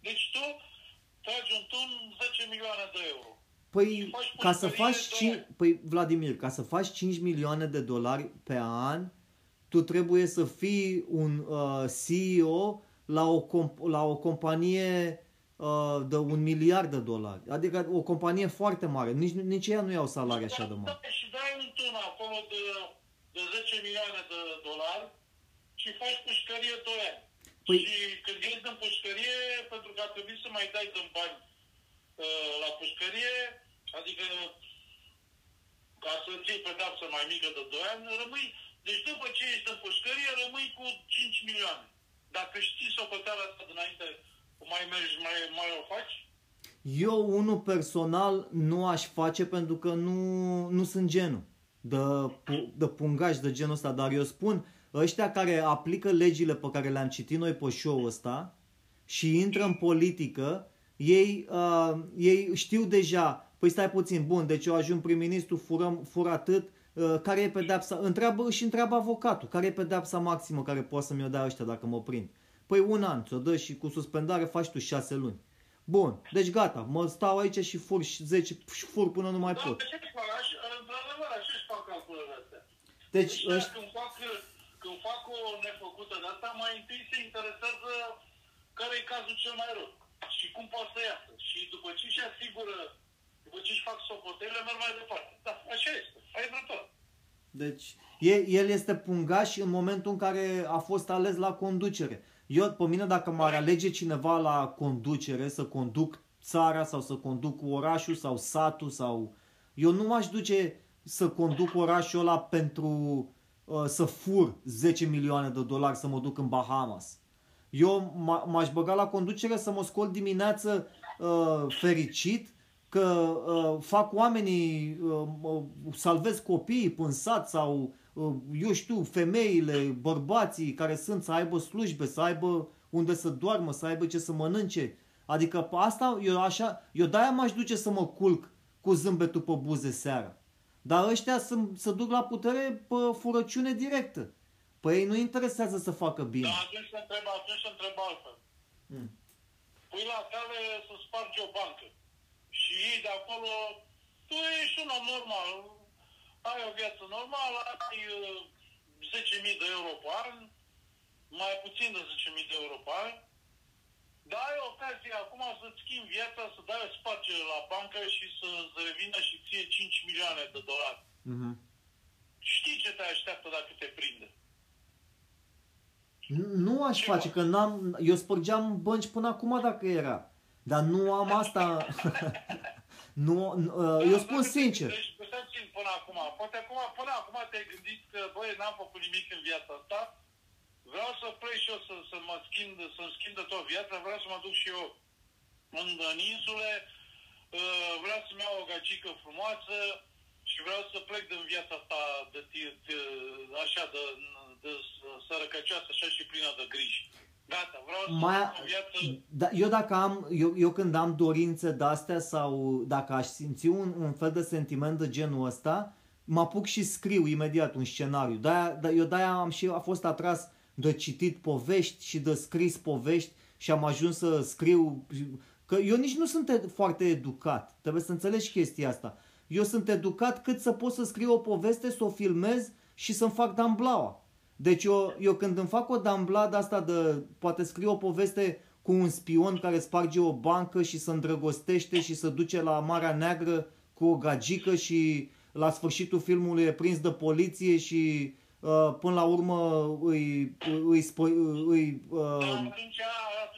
Deci tu tragi un tun 10 milioane de euro. Păi, faci ca să pușcărie faci... doi Cin... ani. Păi, Vladimir, ca să faci 5 milioane de dolari pe an, tu trebuie să fii un uh, CEO la o, comp- la o companie uh, de un miliard de dolari. Adică o companie foarte mare. Nici, nici ea nu iau salarii așa de mari. Da, și dai un tun acolo de, de 10 milioane de dolari și faci pușcărie 2 ani. Păi- Și când ești în pușcărie, pentru că ar trebui să mai dai din bani uh, la pușcărie, adică ca să ții pedapsă mai mică de 2 ani, rămâi, deci după ce ești în pușcărie, rămâi cu 5 milioane. Dacă știi socoteala asta dinainte, mai mergi, mai, mai o faci? Eu, unul personal, nu aș face pentru că nu, nu sunt genul de, pu- de pungaj de genul ăsta, dar eu spun, ăștia care aplică legile pe care le-am citit noi pe show ăsta și intră în politică, ei, uh, ei știu deja, păi stai puțin, bun, deci eu ajung prim-ministru, furăm, fur atât, uh, care e pedepsa, întreabă și întreabă avocatul, care e pedepsa maximă care poate să mi-o dea ăștia dacă mă prind. Păi un an, ți-o dă și cu suspendare faci tu șase luni. Bun, deci gata, mă stau aici și fur și 10 și fur până nu mai Da, pot. ce fac? Aș, într-adevăr, așa își fac calculele astea. Deci, Ăștia ăștia, când fac, când fac o nefăcută de asta, mai întâi se interesează care e cazul cel mai rău și cum poate să iasă. Și după ce își asigură, după ce își fac sopotele, merg mai departe. Da, așa este. Ai dreptate. deci e, el este pungaș în momentul în care a fost ales la conducere. Eu, pe mine, dacă m-ar alege cineva la conducere, să conduc țara sau să conduc orașul sau satul sau... Eu nu m-aș duce să conduc orașul ăla pentru uh, să fur 10 milioane de dolari să mă duc în Bahamas. Eu m- m-aș băga la conducere să mă scol dimineață uh, fericit că uh, fac oamenii, uh, uh, salvez copiii în sat sau, uh, eu știu, femeile, bărbații care sunt să aibă slujbe, să aibă unde să doarmă, să aibă ce să mănânce. Adică pe asta, eu așa, eu de-aia m-aș duce să mă culc cu zâmbetul pe buze seara. Dar ăștia să, să duc la putere pe furăciune directă. Păi ei nu interesează să facă bine. Dar atunci se întreba, atunci se întreba altfel. Mm. Pui la cale să spargi o bancă. Și ei de acolo, tu ești un om normal, ai o viață normală, ai uh, 10.000 de euro pe an, mai puțin de 10.000 de euro pe an, dar ai ocazie acum să-ți schimbi viața, să dai o spargere la bancă și să-ți revină și ție 5 milioane de dolari. Mhm. Știi ce te așteaptă dacă te prinde? Nu- Nu aș Ce face, faci? că n-am, eu spărgeam bănci până acum dacă era. Dar nu am asta. nu, nu, uh, eu spun Dacă te sincer. gândești, Puteți până acum. Poate acum, până acum te-ai gândit că, băi, n-am făcut nimic în viața asta. Vreau să plec și eu să, să mă schimb, să-mi schimb de tot viața. Vreau să mă duc și eu în, în insule. Uh, Vreau să-mi iau o gagică frumoasă și vreau să plec din viața asta de, de, de așa, de, de sărăcăcioasă, așa și plină de griji. Gata, vreau să Mai, am o viață... da, eu dacă am, eu, eu când am dorințe de-astea sau dacă aș simți un, un fel de sentiment de genul ăsta, mă apuc și scriu imediat un scenariu. De-aia, de, eu de-aia am și a fost atras de citit povești și de scris povești și am ajuns să scriu că eu nici nu sunt ed- foarte educat. Trebuie să înțelegi chestia asta. Eu sunt educat cât să pot să scriu o poveste, să o filmez și să-mi fac damblaua. Deci eu, eu când îmi fac o dambla de asta de, poate scriu o poveste cu un spion care sparge o bancă și se îndrăgostește și se duce la Marea Neagră cu o gagică și la sfârșitul filmului e prins de poliție și uh, până la urmă îi, îi, îi, îi uh, Atunci, atunci să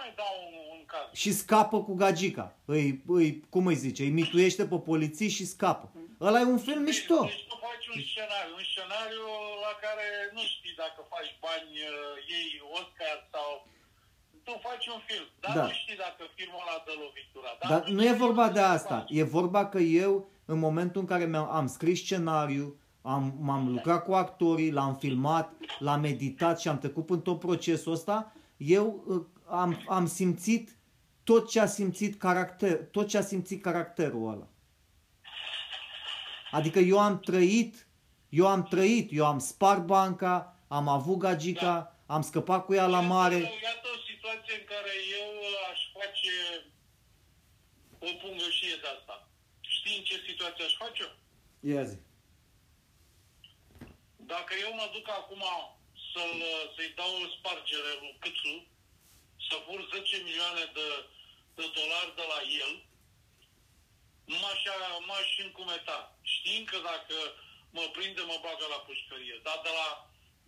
mai dau un, un caz. și scapă cu gagica. Îi, îi, cum îi zice, îi mituiește pe poliții și scapă. Ăla e un film mișto. Deci tu faci un scenariu, un scenariu la care nu știi dacă faci bani, uh, iei Oscar sau... Tu faci un film, dar Da. nu știi dacă filmul ăla dă lovitura. Dar atunci nu e vorba de să asta. faci. E vorba că eu, în momentul în care mi-am, am scris scenariu, am, m-am lucrat cu actorii, l-am filmat, l-am editat și am trecut în tot procesul ăsta, eu uh, am, am simțit tot ce a simțit caracter, tot ce a simțit caracterul ăla. Adică eu am trăit, eu am trăit, eu am spart banca, am avut gagica, am scăpat cu ea la mare. Iată, iată o situație în care eu uh, aș face o pungășie de asta. Știi în ce situație aș face-o? Ia zi. Dacă eu mă duc acum să-l, să-i dau o spargere lui Câțu, să fur 10 milioane de, de dolari de la el, m-aș, m-aș încumeta. Știind că dacă mă prinde, mă bagă la pușcărie. Dar de la,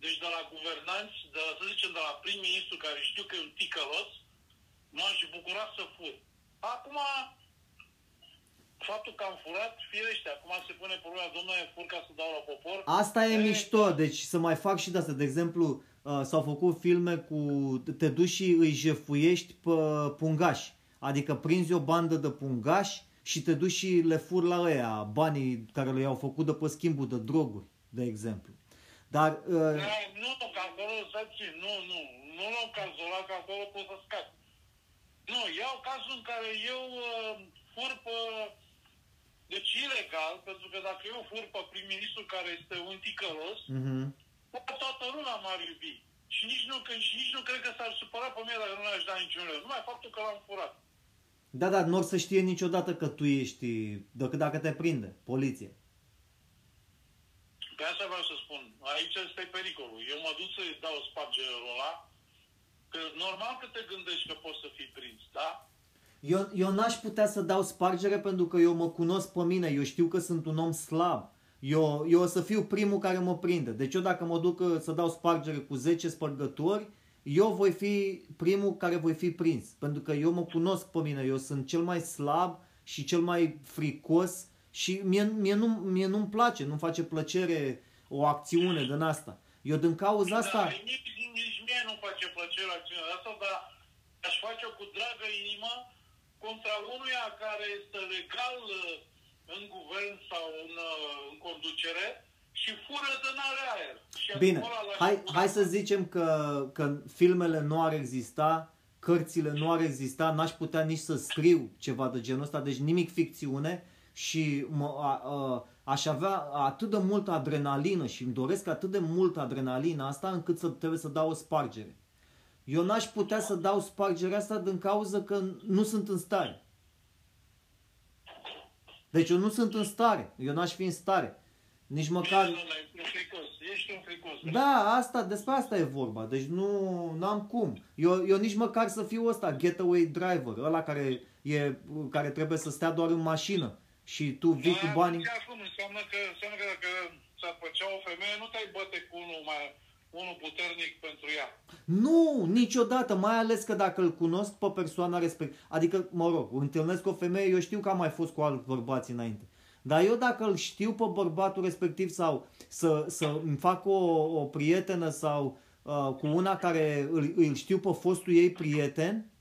deci de la guvernanți, de la, să zicem, de la prim-ministru care știu că e un ticălos, m-aș bucura să fur. Acum, faptul că am furat, firește, acum se pune problema, domnule, fur ca să dau la popor. Asta e, e mișto, deci să mai fac și de asta. De exemplu, uh, s-au făcut filme cu te duci și îi jefuiești pe pungași. Adică prinzi o bandă de pungași și te duci și le fur la ăia banii care le-au făcut de pe schimbul de droguri, de exemplu. Dar... Uh... Da, nu, că acolo, nu, nu, nu luăm cazul ăla, că acolo poți să scapi. Nu, iau cazul în care eu uh, fur pe... Deci ilegal, pentru că dacă eu fur pe prim-ministru care este un ticălos, uh-huh. Toată lumea m-ar iubi. Și nici nu, că, și nici nu cred că s-ar supăra pe mine dacă nu le-aș da niciun leu. Numai faptul că l-am furat. Da, da, nu o să știe niciodată că tu ești, decât dacă te prinde, poliție. Pe asta vreau să spun. Aici este pericolul. Eu mă duc să-i dau spargerul ăla, că normal că te gândești că poți să fii prins, da? Eu, eu n-aș putea să dau spargere pentru că eu mă cunosc pe mine, eu știu că sunt un om slab. Eu, eu o să fiu primul care mă prinde. Deci eu dacă mă duc uh, să dau spargere cu 10 spărgători, eu voi fi primul care voi fi prins. Pentru că eu mă cunosc pe mine, eu sunt cel mai slab și cel mai fricos și mie, mie, nu, mie nu-mi place, nu-mi face plăcere o acțiune din asta. Eu din cauza asta... Da, nici, nici mie nu face plăcere acțiunea asta, dar aș face-o cu dragă inimă contra unuia care este legal uh, în guvern sau în, uh, în conducere și fură din aer. Și Bine, hai, hai să zicem că, că filmele nu ar exista, cărțile nu ar exista, n-aș putea nici să scriu ceva de genul ăsta, deci nimic ficțiune și mă, a, a, aș avea atât de multă adrenalină și îmi doresc atât de multă adrenalină asta încât să trebuie să dau o spargere. Eu n-aș putea să dau spargerea asta din cauza că nu sunt în stare. Deci eu nu sunt în stare. Eu n-aș fi în stare. Nici măcar... Ești un fricos. Da, asta, despre asta e vorba. Deci nu am cum. Eu, eu nici măcar să fiu ăsta, getaway driver, ăla care, e, care trebuie să stea doar în mașină și tu vii da, cu banii... Acum înseamnă că, înseamnă că dacă ți-ar făcea o femeie, nu te-ai băte cu unul mai unul puternic pentru ea. Nu, niciodată, mai ales că dacă îl cunosc pe persoana respectivă, adică, mă rog, întâlnesc o femeie, eu știu că am mai fost cu alți bărbați înainte. Dar eu dacă îl știu pe bărbatul respectiv sau să, să îmi fac o, o prietenă sau uh, cu una care îl, îl știu pe fostul ei prieten,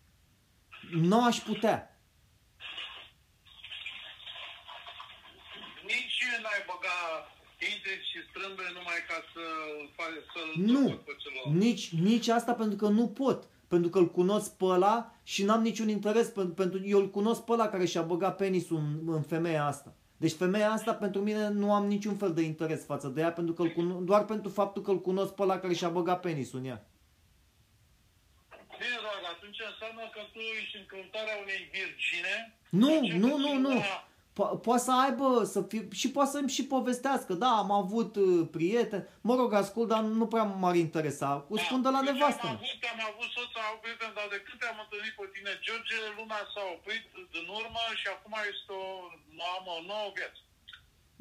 nu aș putea. Și strâmbe numai ca să să Nu, nici, nici asta pentru că nu pot. Pentru că îl cunosc pe ăla și n-am niciun interes pentru, pentru eu îl cunosc pe ăla care și-a băgat penisul în, în femeia asta. Deci femeia asta pentru mine nu am niciun fel de interes față de ea pentru că îl doar pentru faptul că îl cunosc pe ăla care și-a băgat penisul în ea. Bine, dragă, atunci înseamnă că tu ești în căutarea unei virgine. Nu, nu, nu, nu. Po- poate să aibă, să fie, și poate să-mi și povestească, da, am avut uh, prieteni, mă rog, ascult, dar nu prea m-ar interesa, cu da, spun de la nevastă. Am avut, am avut soț, am avut prieten, dar de cât am întâlnit pe tine, George, lumea s-a oprit din urmă și acum este o, am o nouă viață.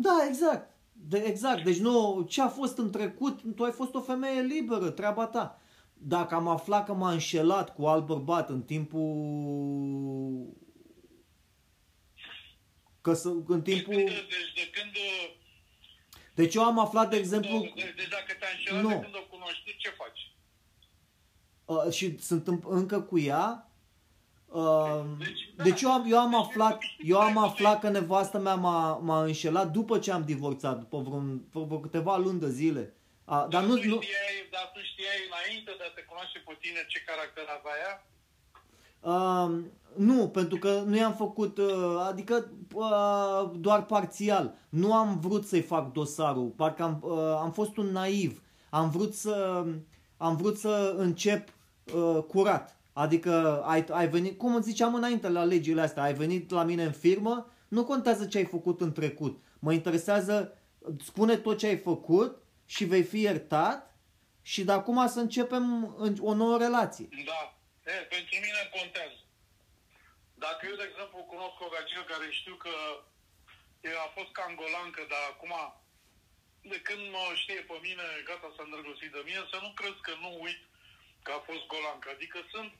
Da, exact. De, exact. Deci nu, ce a fost în trecut, tu ai fost o femeie liberă, treaba ta. Dacă am aflat că m-a înșelat cu alt bărbat în timpul Că să, în timpul... Deci, deci de când... Deci eu am aflat, de exemplu... Deci, deci dacă te-a înșelat nu. de când o cunoști, ce faci? Uh, și sunt încă cu ea. Uh, deci, da, deci eu am, eu am deci, aflat, eu am aflat că nevastă mea m-a, m-a înșelat după ce am divorțat, după vreun, vreo câteva luni de zile. A, dar, dar, nu, tu știai, nu... dar tu știai înainte de a te cunoaște pe tine ce caracter avea ea? Uh, nu, pentru că nu i-am făcut, uh, adică uh, doar parțial. Nu am vrut să-i fac dosarul, parcă am, uh, am fost un naiv. Am vrut să, am vrut să încep curat. Adică ai, ai venit, cum ziceam înainte la legile astea, ai venit la mine în firmă, nu contează ce ai făcut în trecut. Mă interesează, spune tot ce ai făcut și vei fi iertat și de acum să începem o nouă relație. Da. E, pentru mine contează. Dacă eu, de exemplu, cunosc o gagică care știu că el a fost cangolancă, dar acum, de când mă știe pe mine, gata s-a îndrăgostit de mine, să nu crezi că nu uit că a fost golancă. Adică sunt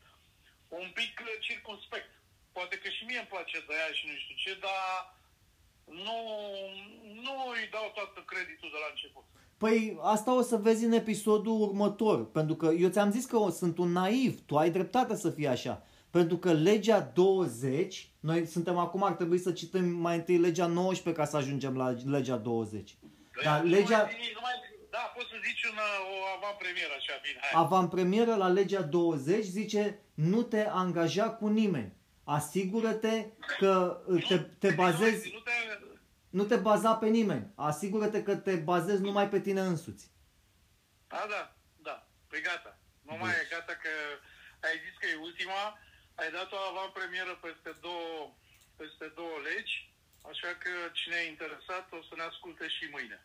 un pic circunspect. Poate că și mie îmi place de ea și nu știu ce, dar nu, nu îi dau toată creditul de la început. Păi asta o să vezi în episodul următor, pentru că eu ți-am zis că sunt un naiv, tu ai dreptate să fii așa. Pentru că legea 20, noi suntem acum, ar trebui să citim mai întâi legea 19 ca să ajungem la legea 20. Dar nu legea, mai, zi- nu mai, da, poți să zici una, o avantpremieră așa, bine, hai. avantpremieră la legea 20 zice nu te angaja cu nimeni. Asigură-te că uh, te, te bazezi, Nu te, nu te baza pe nimeni. Asigură-te că te bazezi numai pe tine însuți. da, da, da, păi gata. Nu mai e gata că ai zis că e ultima, ai dat o avantpremieră peste două, peste două legi, așa că cine e interesat o să ne asculte și mâine.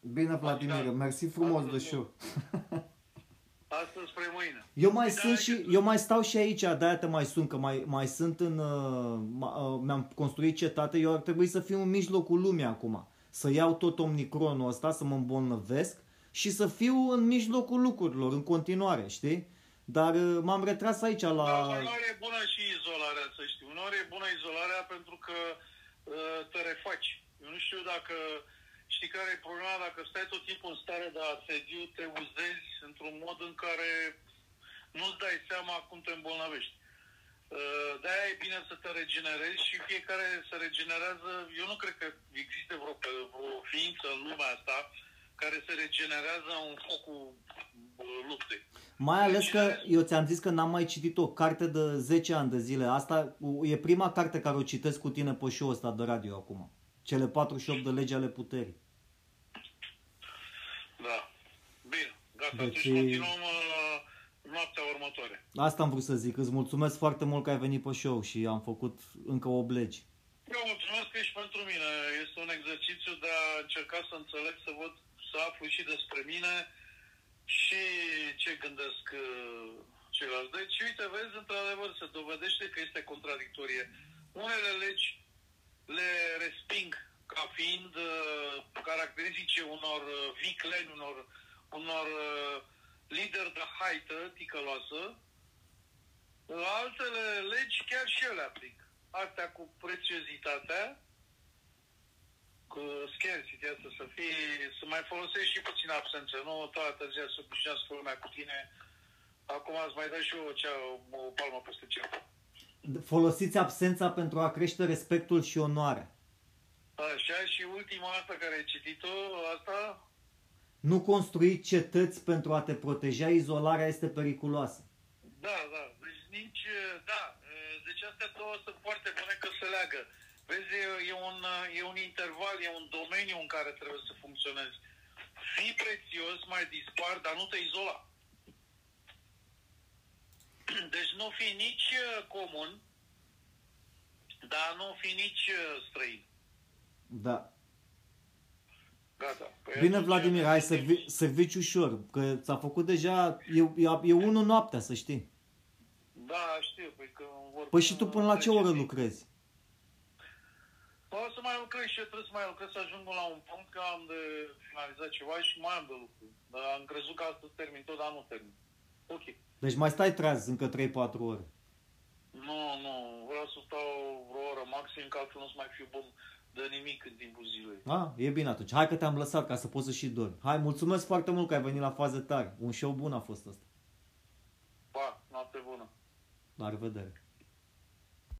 Bine, Vladimir, mersi frumos de Astăzi show. Astăzi spre mâine. Eu mai Da, sunt că- și eu mai stau și aici, de-aia te mai sun, că mai, mai sunt în uh, ma- uh, mi-am construit cetate, eu ar trebui să fiu în mijlocul lumii acum. Să iau tot omnicronul ăsta, să mă îmbolnăvesc și să fiu în mijlocul lucrurilor în continuare, știi? Dar uh, m-am retras aici Da, la uneori e bună și izolarea, să știi. Uneori e bună izolarea pentru că uh, te refaci. Eu nu știu dacă știi care e problema, dacă stai tot timpul în stare de asediu, te uzezi într-un mod în care nu-ți dai seama cum te îmbolnăvești. Uh, De-aia e bine să te regenerezi și fiecare se regenerează. Eu nu cred că există vreo, vreo ființă în lumea asta care se regenerează în focul uh, luptei. Mai ales că eu ți-am zis că n-am mai citit o carte de 10 ani de zile. Asta e prima carte care o citesc cu tine pe show ăsta de radio acum. Cele 48 de legi ale puterii. Da. Bine. Gata, Deci- deci... atunci continuăm uh, noaptea următoare. Asta am vrut să zic. Îți mulțumesc foarte mult că ai venit pe show și am făcut încă 8 legi. Eu mulțumesc că ești pentru mine. Este un exercițiu de a încerca să înțeleg, să văd, să aflu și despre mine și ce gândesc uh, ceilalți. Deci, uite, vezi, într-adevăr, se dovedește că este contradictorie. Unele legi le resping ca fiind uh, caracteristice unor uh, vicleni, unor, unor uh, lideri de haită ticăloasă, altele legi chiar și ele aplic. Astea cu prețiozitatea, cu scarcity asta să fie, să mai folosești și puțin absență, nu toată ziua să obișnuiască lumea cu tine. Acum îți mai dă și eu cea, o palmă peste cea. Folosiți absența pentru a crește respectul și onoarea. Așa, și ultima asta care ai citit-o, asta, Nu construi cetăți pentru a te proteja, izolarea este periculoasă. da, da, deci nici, da, deci astea două sunt foarte bune că se leagă. Vezi, e- e un, e un interval, e un domeniu în care trebuie să funcționezi. Fii prețios, mai dispar, dar nu te izola. Deci nu fi nici uh, comun, dar nu fi nici uh, străin. Da. Gata. Păi Bine, atunci, Vladimir, hai servi, servici ușor, că ți-a făcut deja, e, e, e unul noaptea, să știi. Da, știu, păi că vor... Păi și tu până la ce oră lucrezi? O să mai lucrez și eu trebuie să mai lucrez să ajung la un punct că am de finalizat ceva și mai am de lucru. Dar am crezut că astăzi termin tot, dar nu termin. Ok. Deci mai stai treaz încă 3-4 ore. Nu, nu, vreau să stau vreo oră maxim, că altfel nu să mai fiu bun de nimic în timpul zilei. A, e bine atunci. Hai că te-am lăsat ca să poți să și dormi. Hai, mulțumesc foarte mult că ai venit la fază tare. Un show bun a fost ăsta. Pa, noapte bună. La revedere.